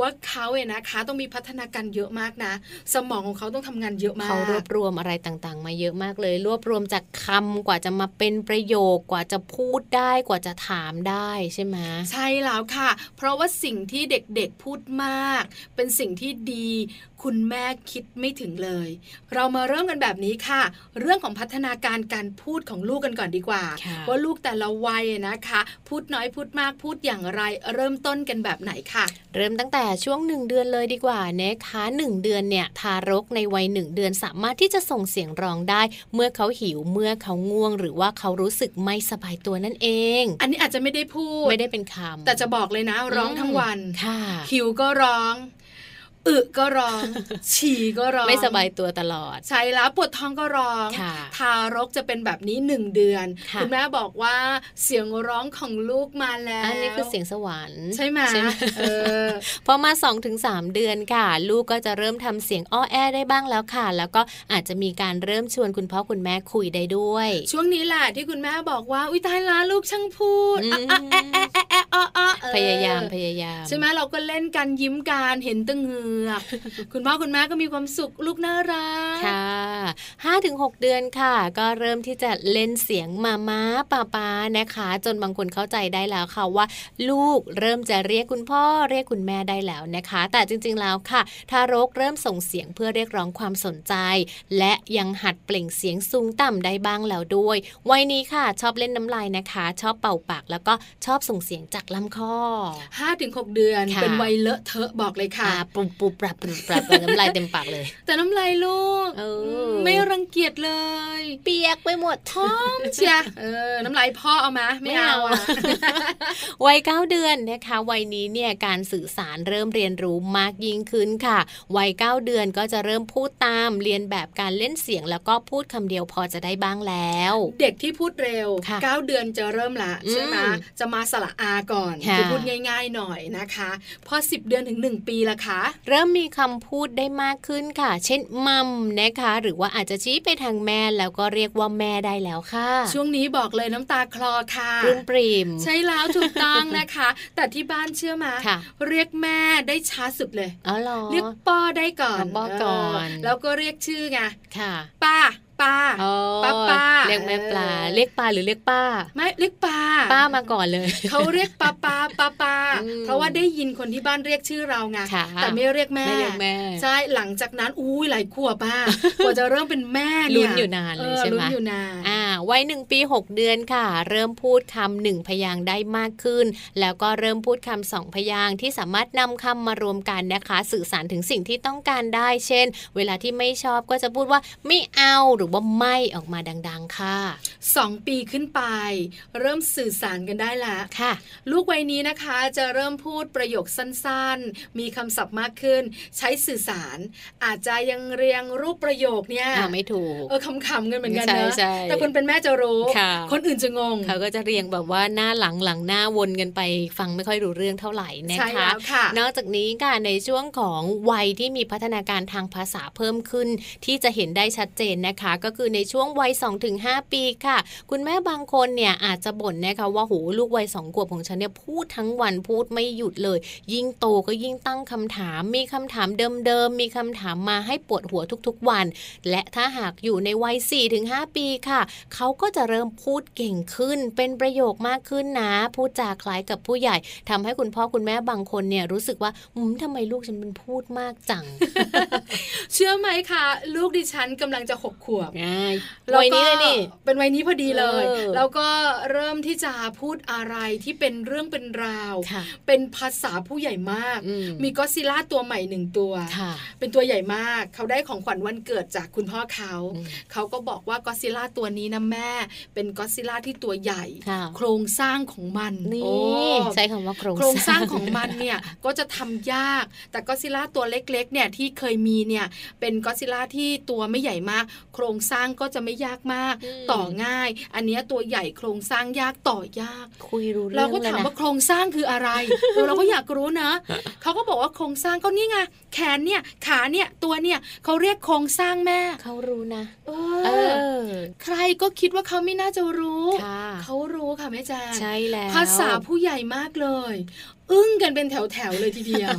ว่าเขาเองนะคะต้องมีพัฒนาการเยอะมากนะ สมองของเขาต้องทำงานเยอะมากเขารวบรวมอะไรต่างๆ มาเยอะมากเลย รวบรวมจากคำกว่าจะมาเป็นประโยคกว่าจะพูดได้กว่าจะถามได้ใช่ไหมใช่แล้วค่ะ เพราะว่าสิ่งที่เด็กๆพูดมาก เป็นสิ่งที่ดี คุณแม่คิดไม่ถึงเลย เรามาเริ่มกันแบบนี้ค่ะ เรื่องของพัฒนาการการพูดของลูกกันก่อนดีกว่า ว่าลูกแต่ละวัยนะคะ พูดน้อยพูดมากพูดอย่างไร เริ่มต้นกันแบบไหนค่ะ เริ่มตั้งแต่ช่วงหนึ่งเดือนเลยดีกว่านะคะหนึ่งเดือนเนี่ยทารกในวัยหนึ่งเดือนสามารถที่จะส่งเสียงร้องได้ เมื่อเขาหิวเมื่อเขาง่วง หรือว่าเขารู้สึกไม่สบายตัวนั่นเอง อันนี้อาจจะไม่ได้พูดไม่ได้เป็นคำแต่จะบอกเลยนะร้องทั้งวันค่ะหิวก็ร้อง อึก็ร้อง ฉี่ก็ร้อง ไม่สบายตัวตลอด ใช่แล้วปวดท้องก็ร้อง ทารกจะเป็นแบบนี้หนึ่งเดือน คุณแม่บอกว่าเสียงร้องของลูกมาแล้ว อันนี้คือเสียงสวรรค์ใช่ไหมพอมา2อถึงสเดือนค่ะ ลูกก็จะเริ่มทำเสียงอ้อแอได้บ้างแล้วค่ะ แล้วก็อาจจะมีการเริ่มชวนคุณพ่อคุณแม่คุยได้ด้วย ช่วงนี้แหละที่คุณแม่บอกว่าอุ้ยตายละลูกช่างพูดพยายามพยายามใช่ไหมเราก็เล่นกันยิ้มกันเห็นตึงเหือคุณพ่อคุณแม่ก็มีความสุขลูกน่ารักค่ะห้าถึงหเดือนค่ะ ก็เริ่มที่จะเล่นเสียงมาม้าป้าป้านะคะ จนบางคนเข้าใจได้แล้วค่ะว่า ลูกเริ่มจะเรียกคุณพ่อเรียกคุณแม่ได้แล้วนะคะ แต่จริงๆแล้วค่ะ ทารกเริ่มส่งเสียงเพื่อเรียกร้องความสนใจ และยังหัดเปล่งเสียงสูงต่ำได้บ้างแล้วด้วย วัยนี้ค่ะ ชอบเล่นน้ำลายนะคะ ชอบเป่าปากแล้วก็ชอบส่งเสียงจากลำคอ5-6 เดือน เป็นวัยเลอะเทอะบอกเลยค่ะปุบปุบปรับปรับน้ำลายเต็มปากเลย แต่น้ำลายลูกไม่รังเกียจเลย เปียกไปหมดท้องเชียเออน้ำลายพ่อเอามาไม่เอาอะวัยเก้าเดือนนะคะวัยนี้เนี่ยการสื่อสารเริ่มเรียนรู้มากยิ่งขึ้นค่ะวัยเก้าเดือนก็จะเริ่มพูดตามเรียนแบบการเล่นเสียง แล้วก็พูดคำเดียวพอจะได้บ้างแล้ว เด็กที่พูดเร็วเก้าเดือนจะเริ่มละใช่ไหมจะมาสระอาก่อนจะพูดง่าย ๆหน่อยนะคะ พอสิบเดือนถึงหนึ่งปีละคะเริ่มมีคำพูดได้มากขึ้นค่ะ เช่นมัมนะคะ หรือว่าอาจจะชี้ไปทางแม่แล้วก็เรียกว่าแม่ได้แล้วค่ะ ช่วงนี้บอกเลยน้ำตาคลอค่ะปริมปริมใช่แล้วถูกต้องนะคะ แต่ที่บ้านเชื่อมาเรียกแม่ได้ช้าสุดเลยอ๋อหรอเรียกป้อได้ก่อนป้อก่อน แล้วก็เรียกชื่อไงค่ะป้า ปลาป้าป้าเรียกแม่ปลาเรียกปลาหรือเรียกป้า ไม่เรียกปลาป้ามาก่อนเลยเขาเรียกปลาปลาปลาปลาเพราะว่าได้ยินคนที่บ้านเรียกชื่อเราไงแต่ไม่เรียกแม่ไม่เรียกแม่ใช่หลังจากนั้นอุ้ยหลายขวบป้ากว่าจะเริ่มเป็นแม่เนี่ยลุ้นอยู่นานเลยใช่ไหมลุ้นอยู่นานอ่าวัยหนึ่งปี6เดือนค่ะ เริ่มพูดคำหนึ่งพยางได้มากขึ้น แล้วก็เริ่มพูดคำสองพยางที่สามารถนำคำมารวมกันนะคะ สื่อสารถึงสิ่งที่ต้องการได้ เช่น เวลาที่ไม่ชอบก็จะพูดว่าไม่เอาหรือว่าไม่ออกมาดัง ๆ ค่ะสองปีขึ้นไป เริ่มสื่อสารกันได้แล้วค่ะ ลูกวัยนี้นะคะจะเริ่มพูดประโยคสั้นๆ มีคำศัพท์มากขึ้น ใช้สื่อสาร อาจจะยังเรียงรูปประโยคเนี่ยไม่ถูกเออคำๆกันเหมือนกันนะแต่คนเป็นแม่จะรู้ คนอื่นจะงงเขาก็จะเรียงแบบว่าหน้าหลังหลังหน้าวนกันไปฟังไม่ค่อยรู้เรื่องเท่าไหร่นะคะนอกจากนี้ค่ะในช่วงของวัยที่มีพัฒนาการทางภาษาเพิ่มขึ้น ที่จะเห็นได้ชัดเจนนะคะก็คือในช่วงวัย 2-5 ปีค่ะ คุณแม่บางคนเนี่ยอาจจะบ่นนะคะว่าโหลูกวัยสองขวบของฉันเนี่ยพูดทั้งวันพูดไม่หยุดเลย ยิ่งโตก็ยิ่งตั้งคำถาม มีคำถามเดิมๆ มีคำถามมาให้ปวดหัวทุกๆวัน และถ้าหากอยู่ในวัย 4-5 ปีค่ะ เขาก็จะเริ่มพูดเก่งขึ้น เป็นประโยคมากขึ้นนะ พูดจาคล้ายกับผู้ใหญ่ทำให้คุณพ่อคุณแม่บางคนเนี่ยรู้สึกว่าอืมทำไมลูกฉันเป็นพูดมากจัง เชื่อไหมคะ ลูกดิฉันกำลังจะหกขวบวัยนี้เลยนี่เป็นวัยนี้พอดีเลย แล้วก็เริ่มที่จะพูดอะไรที่เป็นเรื่องเป็นราว เป็นภาษาผู้ใหญ่มาก มีก็ซิล่าตัวใหม่หนึ่งตัว เป็นตัวใหญ่มาก เขาได้ของขวัญวันเกิดจากคุณพ่อเขา เขาก็บอกว่าก็ซิล่าตัวนี้นะแม่ เป็นก็ซิล่าที่ตัวใหญ่ โครงสร้างของมันนี่ใช้คำว่าโครงโครงสร้างของมันเนี่ยก็จะทำยาก แต่ก็ซิล่าตัวเล็กๆเนี่ยที่เคยมีเนี่ยเป็นก็ซิล่าที่ตัวไม่ใหญ่มาก โครงสร้างก็จะไม่ยากมาก ต่อง่าย อันนี้ตัวใหญ่โครงสร้างยากต่อยาก คุยรู้เรื่องเราก็ถามว่าโครงสร้างคืออะไรเราก็อยากรู้นะเขาก็บอกว่าโครงสร้างก็นี่ไงแขนเนี่ยขาเนี่ยตัวเนี่ยเขาเรียกโครงสร้างแม่เขารู้นะเออใครก็คิดว่าเขาไม่น่าจะรู้เขารู้ค่ะแม่แจ้ใช่แล้วภาษาผู้ใหญ่มากเลยอึ้งกันเป็นแถวๆเลยทีเดียว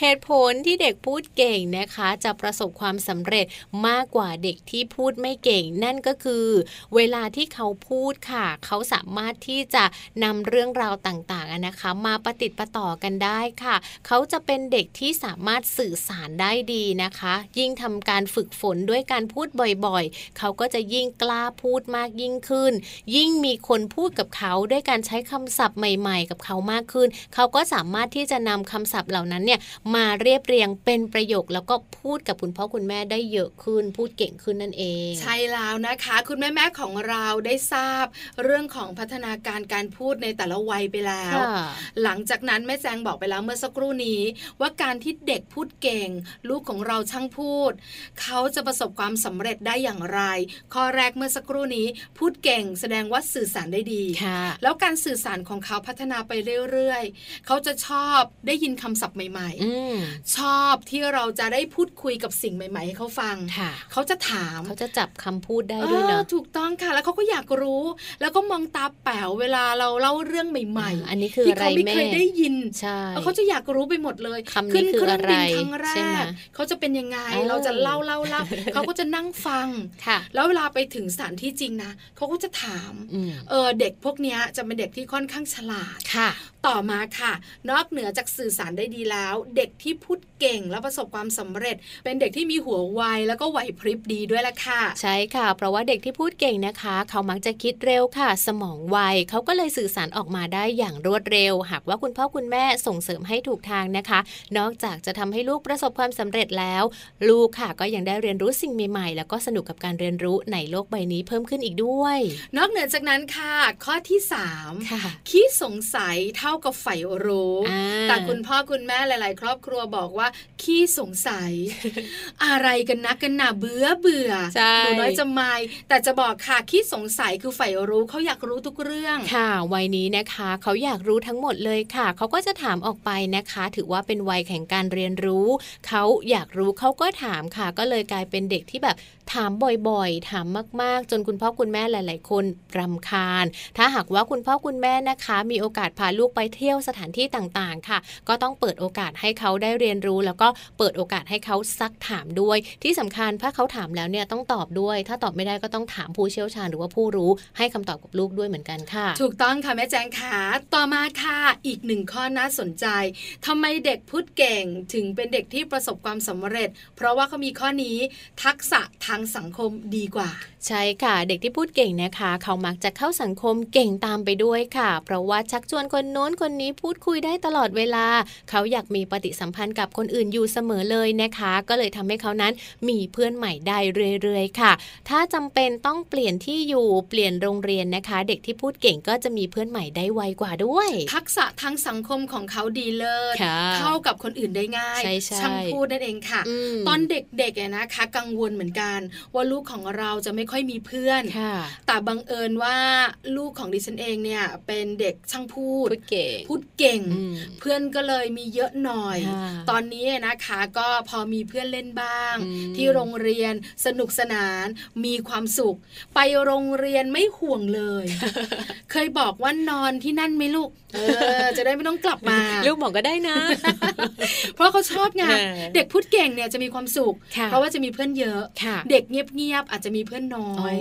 เหตุผลที่เด็กพูดเก่งนะคะ จะประสบความสำเร็จมากกว่าเด็กที่พูดไม่เก่ง นั่นก็คือ เวลาที่เขาพูดค่ะ เขาสามารถที่จะนำเรื่องราวต่างๆนะคะ มาประติดประต่อกันได้ค่ะ เขาจะเป็นเด็กที่สามารถสื่อสารได้ดีนะคะ ยิ่งทำการฝึกฝนด้วยการพูดบ่อยๆ เขาก็จะยิ่งกล้าพูดมากยิ่งขึ้น ยิ่งมีคนพูดกับเขาด้วยการใช้คำศัพท์ใหม่ ๆ กับเขามากขึ้นเขาก็สามารถที่จะนำคำศัพท์เหล่านั้นเนี่ยมาเรียบเรียงเป็นประโยคแล้วก็พูดกับคุณพ่อคุณแม่ได้เยอะขึ้น พูดเก่งขึ้นนั่นเอง ใช่แล้วนะคะ คุณแม่แม่ของเราได้ทราบเรื่องของพัฒนาการการพูดในแต่ละวัยไปแล้ว หลังจากนั้นแม่แจงบอกไปแล้วเมื่อสักครู่นี้ ว่าการที่เด็กพูดเก่ง ลูกของเราช่างพูด เขาจะประสบความสำเร็จได้อย่างไร ข้อแรกเมื่อสักครู่นี้พูดเก่ง แสดงว่าสื่อสารได้ดีแล้วการสื่อสารของเขาพัฒนาไปเรื่อยๆเขาจะชอบได้ยินคำศัพท์ใหม่ๆชอบที่เราจะได้พูดคุยกับสิ่งใหม่ ๆ ให้เขาฟังเขาจะถามเขาจะจับคำพูดได้ด้วยเนาะถูกต้องค่ะ แล้วเขาก็อยากรู้ แล้วก็มองตาแป๋วเวลาเราเล่าเรื่องใหม่ ๆ อันนี้คืออะไรแม่ที่เขาไม่เคยได้ยินใช่เขาจะอยากรู้ไปหมดเลยคำนี้คืออะไรครั้งแรกเขาจะเป็นยังไงเราจะเล่าเล่าเล่าเขาก็จะนั่งฟังแล้วเวลาไปถึงสถานที่จริงนะเขาก็จะถามเออเด็กพวกนี้จะเป็นเด็กที่ค่อนข้างฉลาดค่ะ ต่อมาค่ะ นอกเหนือจากสื่อสารได้ดีแล้ว เด็กที่พูดเก่งและประสบความสำเร็จ เป็นเด็กที่มีหัวไวแล้วก็ไหวพริบดีด้วยล่ะค่ะ ใช่ค่ะ เพราะว่าเด็กที่พูดเก่งนะคะ เขามักจะคิดเร็วค่ะ สมองไวเขาก็เลยสื่อสารออกมาได้อย่างรวดเร็ว หากว่าคุณพ่อคุณแม่ส่งเสริมให้ถูกทางนะคะ นอกจากจะทำให้ลูกประสบความสำเร็จแล้ว ลูกค่ะก็ยังได้เรียนรู้สิ่งใหม่ๆ แล้วก็สนุกกับการเรียนรู้ในโลกใบนี้เพิ่มขึ้นอีกด้วย นอกเหนือจากนั้นค่ะ ข้อที่3ค่ะคิดสงสัยเท่ากับใฝ่รู้ แต่คุณพ่อคุณแม่หลาย ๆ ครอบครัวบอกว่า ขี้สงสัย อะไรกันนะกันหนาเบื่อเบื่อหนูน้อยจะไม่แต่จะบอกค่ะขี้สงสัยคือใฝ่รู้เขาอยากรู้ทุกเรื่องค่ะ วัยนี้นะคะเขาอยากรู้ทั้งหมดเลยค่ะ เขาก็จะถามออกไปนะคะ ถือว่าเป็นวัยแห่งการเรียนรู้ เขาอยากรู้เขาก็ถามค่ะ ก็เลยกลายเป็นเด็กที่แบบ ถามบ่อยๆ ถามมากๆ จนคุณพ่อคุณแม่หลาย ๆ คนรำคาญ ถ้าหากว่าคุณพ่อคุณแม่นะคะ มีโอกาสพาลูกไปเที่ยวสถานที่ต่างๆ ค่ะ ก็ต้องเปิดโอกาสให้เขาได้เรียนรู้ แล้วก็เปิดโอกาสให้เขาซักถามด้วย ที่สำคัญถ้าเขาถามแล้วเนี่ยต้องตอบด้วย ถ้าตอบไม่ได้ก็ต้องถามผู้เชี่ยวชาญหรือว่าผู้รู้ ให้คำตอบกับลูกด้วยเหมือนกันค่ะ ถูกต้องค่ะแม่แจงขาต่อมาค่ะอีกหนึ่งข้อน่าสนใจทำไมเด็กพูดเก่งถึงเป็นเด็กที่ประสบความสำเร็จ เพราะว่าเขามีข้อนี้ทักษะทางสังคมดีกว่า ใช่ค่ะ เด็กที่พูดเก่งนะคะ เขามักจะเข้าสังคมเก่งตามไปด้วยค่ะ เพราะว่าชักชวนคนโน้นคนนี้พูดคุยได้ตลอดเวลา เขาอยากมีปฏิสัมพันธ์กับคนอื่นอยู่เสมอเลยนะคะ ก็เลยทำให้เขานั้นมีเพื่อนใหม่ได้เรื่อยๆค่ะ ถ้าจำเป็นต้องเปลี่ยนที่อยู่เปลี่ยนโรงเรียนนะคะ เด็กที่พูดเก่งก็จะมีเพื่อนใหม่ได้ไวกว่าด้วย ทักษะทางสังคมของเขาดีเลิศค่ะเข้ากับคนอื่นได้ง่ายใช่ใช่ช่างพูดนั่นเองค่ะมตอนเด็กๆเนี่ยนะคะ กังวลเหมือนกันว่าลูกของเราจะไม่ค่อยมีเพื่อนค่ะแต่บังเอิญว่าลูกของดิฉันเองเนี่ยเป็นเด็กช่างพูด พูดเก่งพูดเก่งอืมเพื่อนก็เลยมีเยอะหน่อยค่ะตอนนี้นะคะก็พอมีเพื่อนเล่นบ้างอืมที่โรงเรียนสนุกสนานมีความสุข ไปโรงเรียนไม่ห่วงเลย เคยบอกว่านอนที่นั่นไหมลูกเออจะได้ไม่ต้องกลับมาลูกบอกก็ได้นะ เพราะเขาชอบไงเออเด็กพูดเก่งเนี่ยจะมีความสุขค่ะเพราะว่าจะมีเพื่อนเยอะค่ะเด็กเงียบๆอาจจะมีเพื่อนน้อโอ้ย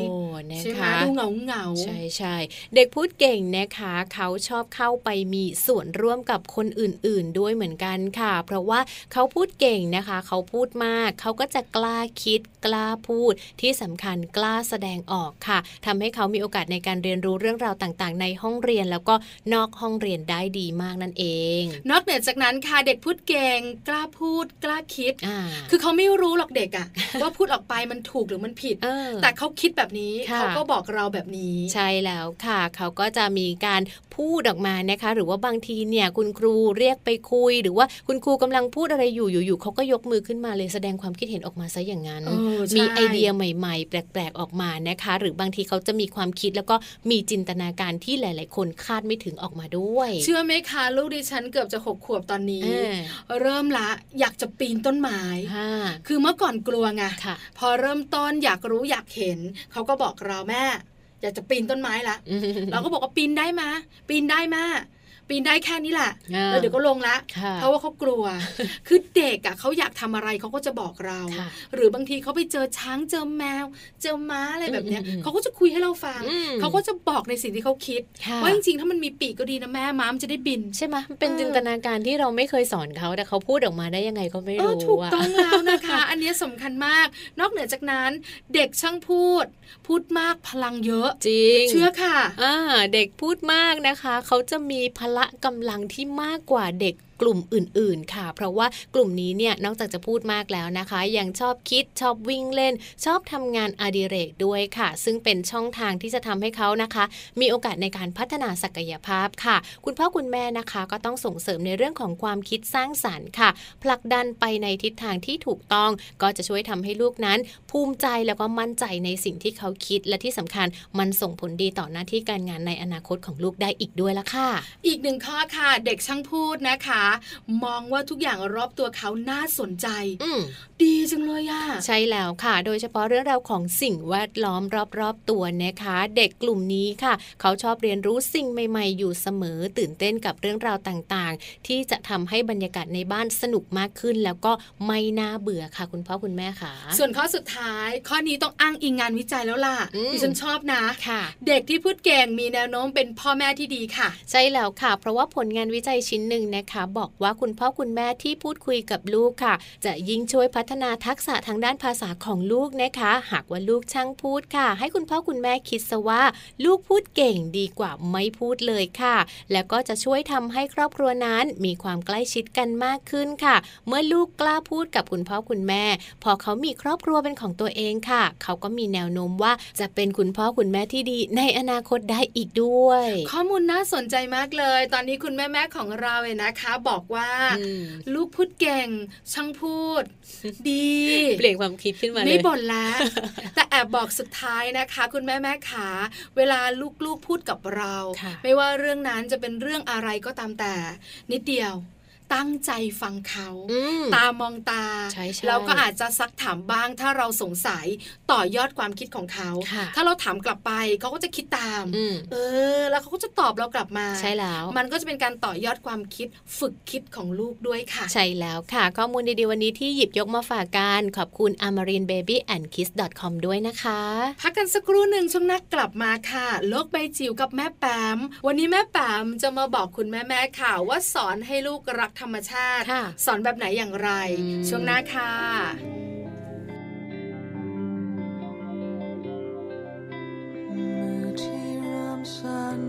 นะใช่ไหมคะดูเหงาเหงาๆใช่ใช่เด็กพูดเก่งนะคะ เขาชอบเข้าไปมีส่วนร่วมกับคนอื่น ๆ ด้วยเหมือนกันค่ะ เพราะว่าเขาพูดเก่งนะคะ เขาพูดมาก เขาก็จะกล้าคิดกล้าพูดที่สำคัญกล้าแสดงออกค่ะทำให้เขามีโอกาสในการเรียนรู้เรื่องราวต่างๆ ในห้องเรียนแล้วก็นอกห้องเรียนได้ดีมากนั่นเอง นอกเหนือจากนั้นค่ะเด็กพูดเก่ง กล้าพูด กล้าคิดอ่าคือเขาไม่รู้หรอกเด็กอะว่าพูดออกไปมันถูกหรือมันผิดเออแต่เขาคิดแบบนี้ค่ะเขาก็บอกเราแบบนี้ ใช่แล้วค่ะ เขาก็จะมีการพูดออกมานะคะ หรือว่าบางทีเนี่ยคุณครูเรียกไปคุย หรือว่าคุณครูกำลังพูดอะไรอยู่อยู่ๆเขาก็ยกมือขึ้นมาเลยแสดงความคิดเห็นออกมาซะอย่างนั้นเออใช่มีไอเดียใหม่ ๆ แปลกๆออกมานะคะ หรือบางทีเขาจะมีความคิดแล้วก็มีจินตนาการที่หลาย ๆ คนคาดไม่ถึงออกมาด้วย เชื่อไหมคะลูกดิฉันเกือบจะหกขวบตอนนี้เออเริ่มละอยากจะปีนต้นไม้ค่ะคือเมื่อก่อนกลัวไงค่ะพอเริ่มต้นอยากรู้อยากเห็นเขาก็บอกเราแม่ อยากจะปีนต้นไม้ละเราก็บอกว่าปีนได้มาปีนได้มา ปีนได้แค่นี้แหละอ่าแล้วเดี๋ยวก็ลงละค่ะเพราะว่าเขากลัว คือเด็กอะเขาอยากทำอะไรเขาก็จะบอกเราค่ะหรือบางทีเขาไปเจอช้างเจอแมว เจอม้าอะไรแบบเนี้ยอืมอืมเขาก็จะคุยให้เราฟังอืมเขาก็จะบอกในสิ่งที่เขาคิดค่ะว่าจริงๆถ้ามันมีปีกก็ดีนะแม่ม้ามนจะได้บินใช่ไหมมันเป็นเออจินตนาการที่เราไม่เคยสอนเขาแต่เขาพูดออกมาได้ยังไงก็ไม่เออรู้ถูกอะต้องแล้วนะคะ อันเนี้ยสำคัญมาก นอกเหนือจากนั้น เด็กช่างพูด พูดมากพลังเยอะจริง เชื่อค่ะอ่าเด็กพูดมากนะคะ เขาจะมีพละกำลังที่มากกว่าเด็กกลุ่มอื่น ๆ ค่ะ เพราะว่ากลุ่มนี้เนี่ยนอกจากจะพูดมากแล้วนะคะ ยังชอบคิดชอบวิ่งเล่น ชอบทำงานอดิเรกด้วยค่ะ ซึ่งเป็นช่องทางที่จะทำให้เขานะคะ มีโอกาสในการพัฒนาศักยภาพค่ะ คุณพ่อคุณแม่นะคะ ก็ต้องส่งเสริมในเรื่องของความคิดสร้างสรรค์ค่ะ ผลักดันไปในทิศทางที่ถูกต้อง ก็จะช่วยทำให้ลูกนั้น ภูมิใจแล้วก็มั่นใจในสิ่งที่เขาคิดและที่สำคัญมันส่งผลดีต่อหน้าที่การงานในอนาคตของลูกได้อีกด้วยละค่ะ อีกหนึ่งข้อค่ะ เด็กช่างพูดนะคะมองว่าทุกอย่างรอบตัวเขาน่าสนใจอืมดีจังเลยอะใช่แล้วค่ะ โดยเฉพาะเรื่องราวของสิ่งแวดล้อมรอบๆตัวนะคะ เด็กกลุ่มนี้ค่ะ เขาชอบเรียนรู้สิ่งใหม่ ๆ อยู่เสมอตื่นเต้นกับเรื่องราวต่างๆ ที่จะทำให้บรรยากาศในบ้านสนุกมากขึ้น แล้วก็ไม่น่าเบื่อค่ะ คุณพ่อคุณแม่ค่ะ ส่วนข้อสุดท้าย ข้อนี้ต้องอ้างอิงงานวิจัยแล้วล่ะอืมดิฉันชอบนะค่ะเด็กที่พูดเก่งมีแนวโน้มเป็นพ่อแม่ที่ดีค่ะ ใช่แล้วค่ะ เพราะว่าผลงานวิจัยชิ้นหนึ่งนะคะบอกว่าคุณพ่อคุณแม่ที่พูดคุยกับลูกค่ะ จะยิ่งช่วยพัฒนาทักษะทางด้านภาษาของลูกนะคะ หากว่าลูกช่างพูดค่ะ ให้คุณพ่อคุณแม่คิดซะว่า ลูกพูดเก่งดีกว่าไม่พูดเลยค่ะ แล้วก็จะช่วยทำให้ครอบครัวนั้นมีความใกล้ชิดกันมากขึ้นค่ะ เมื่อลูกกล้าพูดกับคุณพ่อคุณแม่ พอเขามีครอบครัวเป็นของตัวเองค่ะ เขาก็มีแนวโน้มว่าจะเป็นคุณพ่อคุณแม่ที่ดีในอนาคตได้อีกด้วย ข้อมูลน่าสนใจมากเลย ตอนนี้คุณแม่แม่ของเราเนี่ยนะคะบอกว่าอืมลูกพูดเก่ง ช่างพูด ดี เปลี่ยนความคิดขึ้นมาเลยไม่บ่นแล้ว แต่แอบบอกสุดท้ายนะคะ คุณแม่แม่ขาเวลาลูกๆพูดกับเราค่ะไม่ว่าเรื่องนั้นจะเป็นเรื่องอะไรก็ตามแต่ นิดเดียว ตั้งใจฟังเขามตามองตาใช่ๆแล้วก็อาจจะซักถามบ้างถ้าเราสงสัยต่อยอดความคิดของเขาค่ะถ้าเราถามกลับไปเขาก็จะคิดตามอืมเออ แล้วเขาก็จะตอบเรากลับมาใช่แล้ว มันก็จะเป็นการต่อยอดความคิดฝึกคิดของลูกด้วยค่ะ ใช่แล้วค่ะ ข้อมูลดีๆวันนี้ที่หยิบยกมาฝากกันขอบคุณ amarinbabyandkiss.com ด้วยนะคะ พักกันสักครู่หนึ่งช่วงหนักกลับมาค่ะ โลกใบจิ๋วกับแม่แปมวันนี้แม่แปมจะมาบอกคุณแม่แม่ๆค่ะว่าสอนให้ลูกรักธรรมชาติค่ะสอนแบบไหนอย่างไรอืมช่วงหน้าค่ะมือที่เริ่มสั่น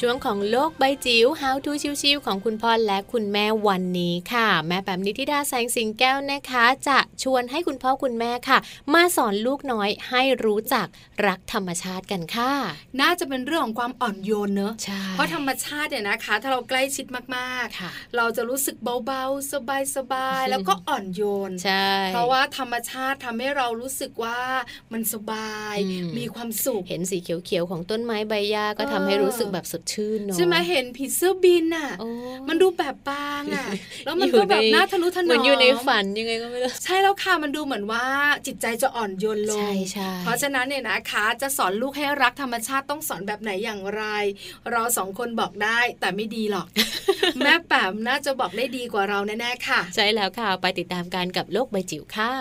ช่วงของโลกใบจิ๋ว How to ชิวๆของคุณพ่อและคุณแม่วันนี้ค่ะ แม่แปมนิธิดาแสงสิงแก้วนะคะ จะชวนให้คุณพ่อคุณแม่ค่ะ มาสอนลูกน้อยให้รู้จักรักธรรมชาติกันค่ะ น่าจะเป็นเรื่องของความอ่อนโยนเนอะใช่เพราะธรรมชาติเนี่ยนะคะ ถ้าเราใกล้ชิดมากค่ะๆเราจะรู้สึกเบาๆ สบายๆ แล้วก็อ่อนโยนใช่เพราะว่าธรรมชาติทำให้เรารู้สึกว่ามันสบายอืมมีความสุขเห็นสีเขียวๆของต้นไม้ใบหญ้าก็ทำให้รู้สึกแบบสดชื่นเนาะใช่ไหมเห็นผีเสื้อบินอะโอ้มันดูแบบบางอะ แล้วมันอยู่ก็แบบในน่าทะนุถนอมเหมือนอยู่ในฝันยังไงก็ไม่รู้ใช่แล้วค่ะมันดูเหมือนว่าจิตใจจะอ่อนโยนลงใช่ใช่เพราะฉะนั้นเนี่ยนะคะ จะสอนลูกให้รักธรรมชาติต้องสอนแบบไหนอย่างไร เราสองคนบอกได้แต่ไม่ดีหรอก แม่แปมน่าจะบอกได้ดีกว่าเราแน่ๆค่ะ ใช่แล้วค่ะไปติดตามกันกับโลกใบจิ๋วค่ะ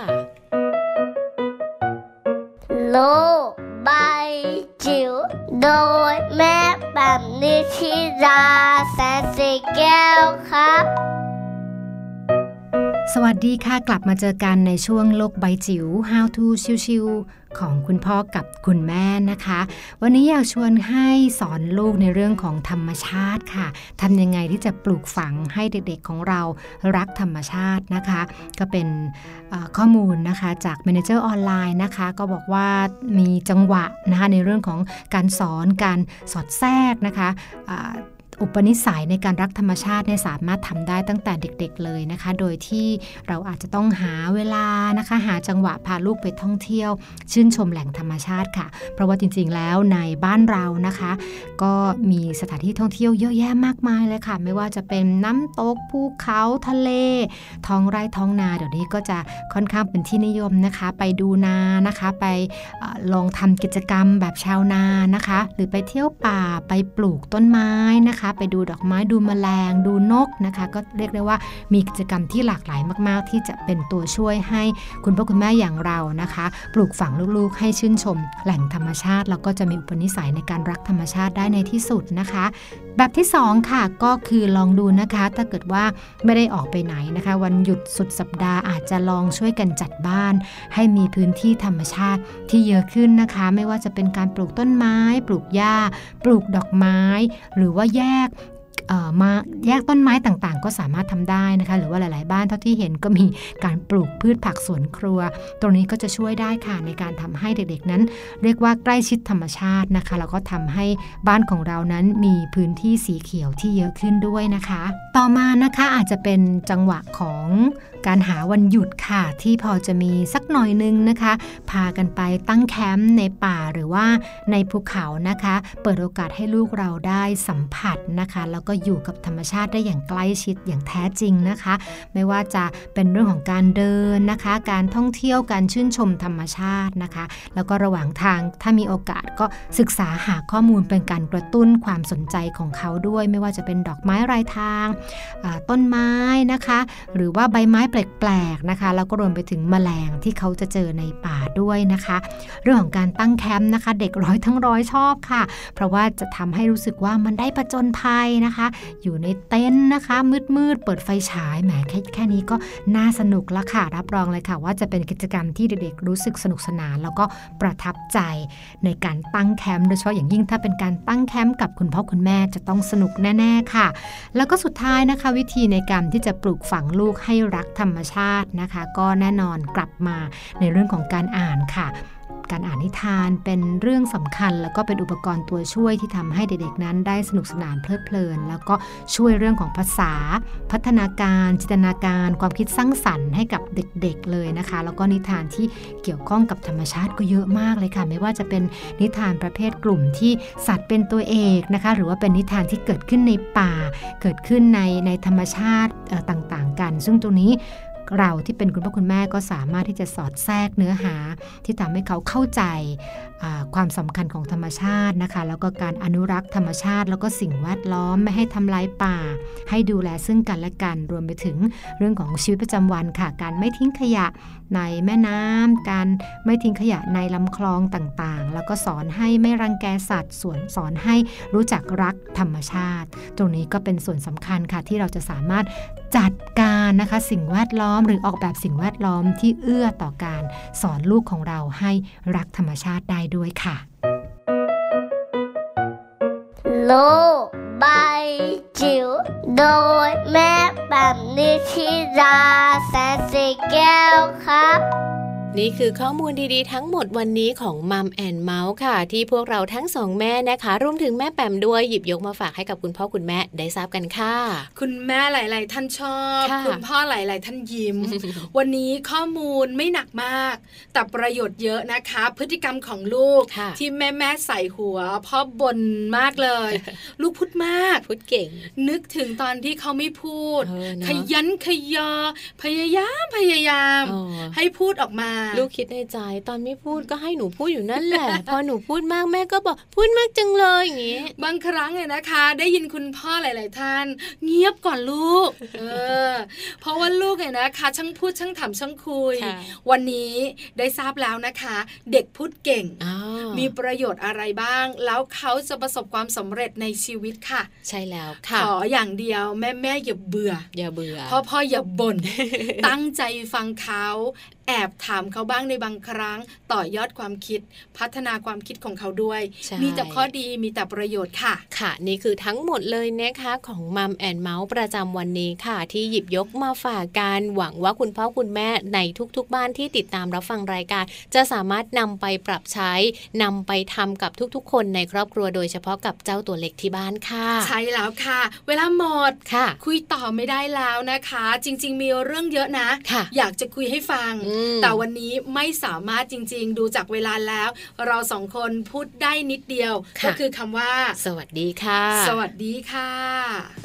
โลก ใบจิ๋วโดยแม่แบบนิชิราแสนสีแก้วครับ สวัสดีค่ะ กลับมาเจอกันในช่วงโลกใบจิ๋ว How to ชิวๆ ของคุณพ่อกับคุณแม่นะคะ วันนี้อยากชวนให้สอนลูกในเรื่องของธรรมชาติค่ะทำยังไงที่จะปลูกฝังให้เด็กๆของเรารักธรรมชาตินะคะ ก็เป็นข้อมูลนะคะจาก Manager ออนไลน์นะคะ ก็บอกว่ามีจังหวะนะคะในเรื่องของการสอนการสอดแทรกนะคะอ่า อุปนิสัยในการรักธรรมชาติเนี่ยสามารถทำได้ตั้งแต่เด็ก ๆเลยนะคะ โดยที่เราอาจจะต้องหาเวลานะคะ หาจังหวะพาลูกไปท่องเที่ยว ชื่นชมแหล่งธรรมชาติค่ะ เพราะว่าจริงๆแล้วในบ้านเรานะคะ ก็มีสถานที่ท่องเที่ยวเยอะแยะมากมายเลยค่ะ ไม่ว่าจะเป็นน้ำตกภูเขาทะเล ท้องไร่ท้องนาเดี๋ยวนี้ก็จะค่อนข้างเป็นที่นิยมนะคะ ไปดูนานะคะ ไปออลองทำกิจกรรมแบบชาวนานะคะ หรือไปเที่ยวป่าไปปลูกต้นไม้นะคะไปดูดอกไม้ดูแมลง ดูนกนะคะ ก็เรียกได้ว่ามีกิจกรรมที่หลากหลายมาก ๆ ที่จะเป็นตัวช่วยให้คุณพ่อคุณแม่อย่างเรานะคะ ปลูกฝังลูกๆ ให้ชื่นชม แหล่งธรรมชาติแล้วก็จะมีอุปนิสัยในการรักธรรมชาติได้ในที่สุดนะคะ แบบที่สองค่ะก็คือลองดูนะคะ ถ้าเกิดว่าไม่ได้ออกไปไหนนะคะ วันหยุดสุดสัปดาห์อาจจะลองช่วยกันจัดบ้าน ให้มีพื้นที่ธรรมชาติที่เยอะขึ้นนะคะ ไม่ว่าจะเป็นการปลูกต้นไม้ ปลูกหญ้า ปลูกดอกไม้ หรือว่าแยกเอ่อ มาแยกต้นไม้ต่างๆ ก็สามารถทำได้นะคะหรือว่าหลายๆ บ้านเท่าที่เห็นก็มีการปลูกพืชผักสวนครัว ตรงนี้ก็จะช่วยได้ค่ะในการทำให้เด็กๆนั้น เรียกว่าใกล้ชิดธรรมชาตินะคะแล้วก็ทำให้บ้านของเรานั้นมีพื้นที่สีเขียวที่เยอะขึ้นด้วยนะคะ ต่อมานะคะอาจจะเป็นจังหวะของการหาวันหยุดค่ะ ที่พอจะมีสักหน่อยนึงนะคะ พากันไปตั้งแคมป์ในป่าหรือว่าในภูเขานะคะ เปิดโอกาสให้ลูกเราได้สัมผัสนะคะ แล้วก็อยู่กับธรรมชาติได้อย่างใกล้ชิดอย่างแท้จริงนะคะ ไม่ว่าจะเป็นเรื่องของการเดินนะคะ การท่องเที่ยวการชื่นชมธรรมชาตินะคะ แล้วก็ระหว่างทางถ้ามีโอกาสก็ศึกษาหาข้อมูลเป็นการกระตุ้นความสนใจของเขาด้วย ไม่ว่าจะเป็นดอกไม้รายทางต้นไม้นะคะ หรือว่าใบไม้แปลกๆนะคะแล้วก็รวมไปถึงแมลงที่เขาจะเจอในป่าด้วยนะคะ เรื่องของการตั้งแคมป์นะคะ เด็กร้อยทั้งร้อยชอบค่ะ เพราะว่าจะทำให้รู้สึกว่ามันได้ผจญภัยนะคะอยู่ในเต็นท์นะคะ มืดๆเปิดไฟฉายแหมแค่แค่นี้ก็น่าสนุกล้วค่ะ รับรองเลยค่ะ ว่าจะเป็นกิจกรรมที่เด็กๆรู้สึกสนุกสนาน แล้วก็ประทับใจในการตั้งแคมป์โดยเฉพาะอย่างยิ่งถ้าเป็นการตั้งแคมป์กับคุณพ่อคุณแม่จะต้องสนุกแน่ ๆ ค่ะ แล้วก็สุดท้ายนะคะ วิธีในการที่จะปลูกฝังลูกให้รักธรรมชาตินะคะ ก็แน่นอนกลับมาในเรื่องของการอ่านค่ะ การอ่านนิทานเป็นเรื่องสำคัญ แล้วก็เป็นอุปกรณ์ตัวช่วยที่ทำให้เด็กๆนั้นได้สนุกสนานเพลิดเพลิน แล้วก็ช่วยเรื่องของภาษา พัฒนาการ จินตนาการ ความคิดสร้างสรรค์ให้กับเด็กๆเลยนะคะ แล้วก็นิทานที่เกี่ยวข้องกับธรรมชาติก็เยอะมากเลยค่ะ ไม่ว่าจะเป็นนิทานประเภทกลุ่มที่สัตว์เป็นตัวเอกนะคะ หรือว่าเป็นนิทานที่เกิดขึ้นในป่า เกิดขึ้นในในธรรมชาติต่างๆ กัน ซึ่งตรงนี้ เราที่เป็นคุณพ่อคุณแม่ก็สามารถที่จะสอดแทรกเนื้อหา ที่ทำให้เขาเข้าใจความสำคัญของธรรมชาตินะคะ แล้วก็การอนุรักษ์ธรรมชาติ แล้วก็สิ่งแวดล้อมไม่ให้ทำลายป่า ให้ดูแลซึ่งกันและกันรวมไปถึงเรื่องของชีวิตประจำวันค่ะ การไม่ทิ้งขยะในแม่น้ำการไม่ทิ้งขยะในลำคลองต่างๆ แล้วก็สอนให้ไม่รังแกสัตว์ส่วนสอนให้รู้จักรักธรรมชาติ ตรงนี้ก็เป็นส่วนสำคัญค่ะที่เราจะสามารถจัดการนะคะสิ่งแวดล้อมหรือออกแบบสิ่งแวดล้อมที่เอื้อต่อการสอนลูกของเราให้รักธรรมชาติได้ด้วยค่ะโลโลบายจิ๋ว โดยแม่แบบนิชิราแสนสีแก้วครับ นี่คือข้อมูลดีๆ ทั้งหมดวันนี้ของ Mom and Mouth ค่ะ ที่พวกเราทั้งสองแม่นะคะ รวมถึงแม่แปมด้วยหยิบยกมาฝากให้กับคุณพ่อคุณแม่ได้ทราบกันค่ะ คุณแม่หลาย ๆ ท่านชอบ คุณพ่อหลาย ๆ ท่านยิ้ม วันนี้ข้อมูลไม่หนักมาก แต่ประโยชน์เยอะนะคะ พฤติกรรมของลูกที่แม่แม่ใส่หัวพ่อบนมากเลย ลูกพูดมากพูดเก่ง นึกถึงตอนที่เขาไม่พูด ขยันขยอ พยายามพยายาม ให้พูดออกมาลูกคิดในใจตอนไม่พูดก็ให้หนูพูดอยู่นั่นแหละ พอหนูพูดมากแม่ก็บอกพูดมากจังเลยอย่างนี้บางครั้งเนี่ยนะคะ ได้ยินคุณพ่อหลาย ๆ ท่าน เงียบก่อนลูกเออเพราะว่าลูกเนี่ยนะคะ ช่างพูดช่างถามช่างคุย วันนี้ได้ทราบแล้วนะคะ เด็กพูดเก่ง มีประโยชน์อะไรบ้าง แล้วเขาจะประสบความสำเร็จในชีวิตค่ะ ใช่แล้วค่ะขออย่างเดียวแม่แม่อย่าเบื่ออย่าเบื่อพ่อพ่ออย่าบ่นตั้งใจฟังเขาแอบถามเขาบ้างในบางครั้ง ต่อยอดความคิด พัฒนาความคิดของเขาด้วย มีแต่ข้อดีมีแต่ประโยชน์ค่ะ ค่ะ นี่คือทั้งหมดเลยนะคะของมัมแอนเมาส์ประจำวันนี้ค่ะ ที่หยิบยกมาฝากการหวังว่าคุณพ่อคุณแม่ในทุกๆบ้านที่ติดตามรับฟังรายการ จะสามารถนำไปปรับใช้นำไปทำกับทุกๆ คนในครอบครัวโดยเฉพาะกับเจ้าตัวเล็กที่บ้านค่ะ ใช่แล้วค่ะ เวลาหมดค่ะ คุยต่อไม่ได้แล้วนะคะ จริง ๆ มีเรื่องเยอะนะะอยากจะคุยให้ฟังแต่วันนี้ไม่สามารถจริง ๆ ดูจากเวลาแล้ว เราสองคนพูดได้นิดเดียว ก็คือคำว่า สวัสดีค่ะ สวัสดีค่ะ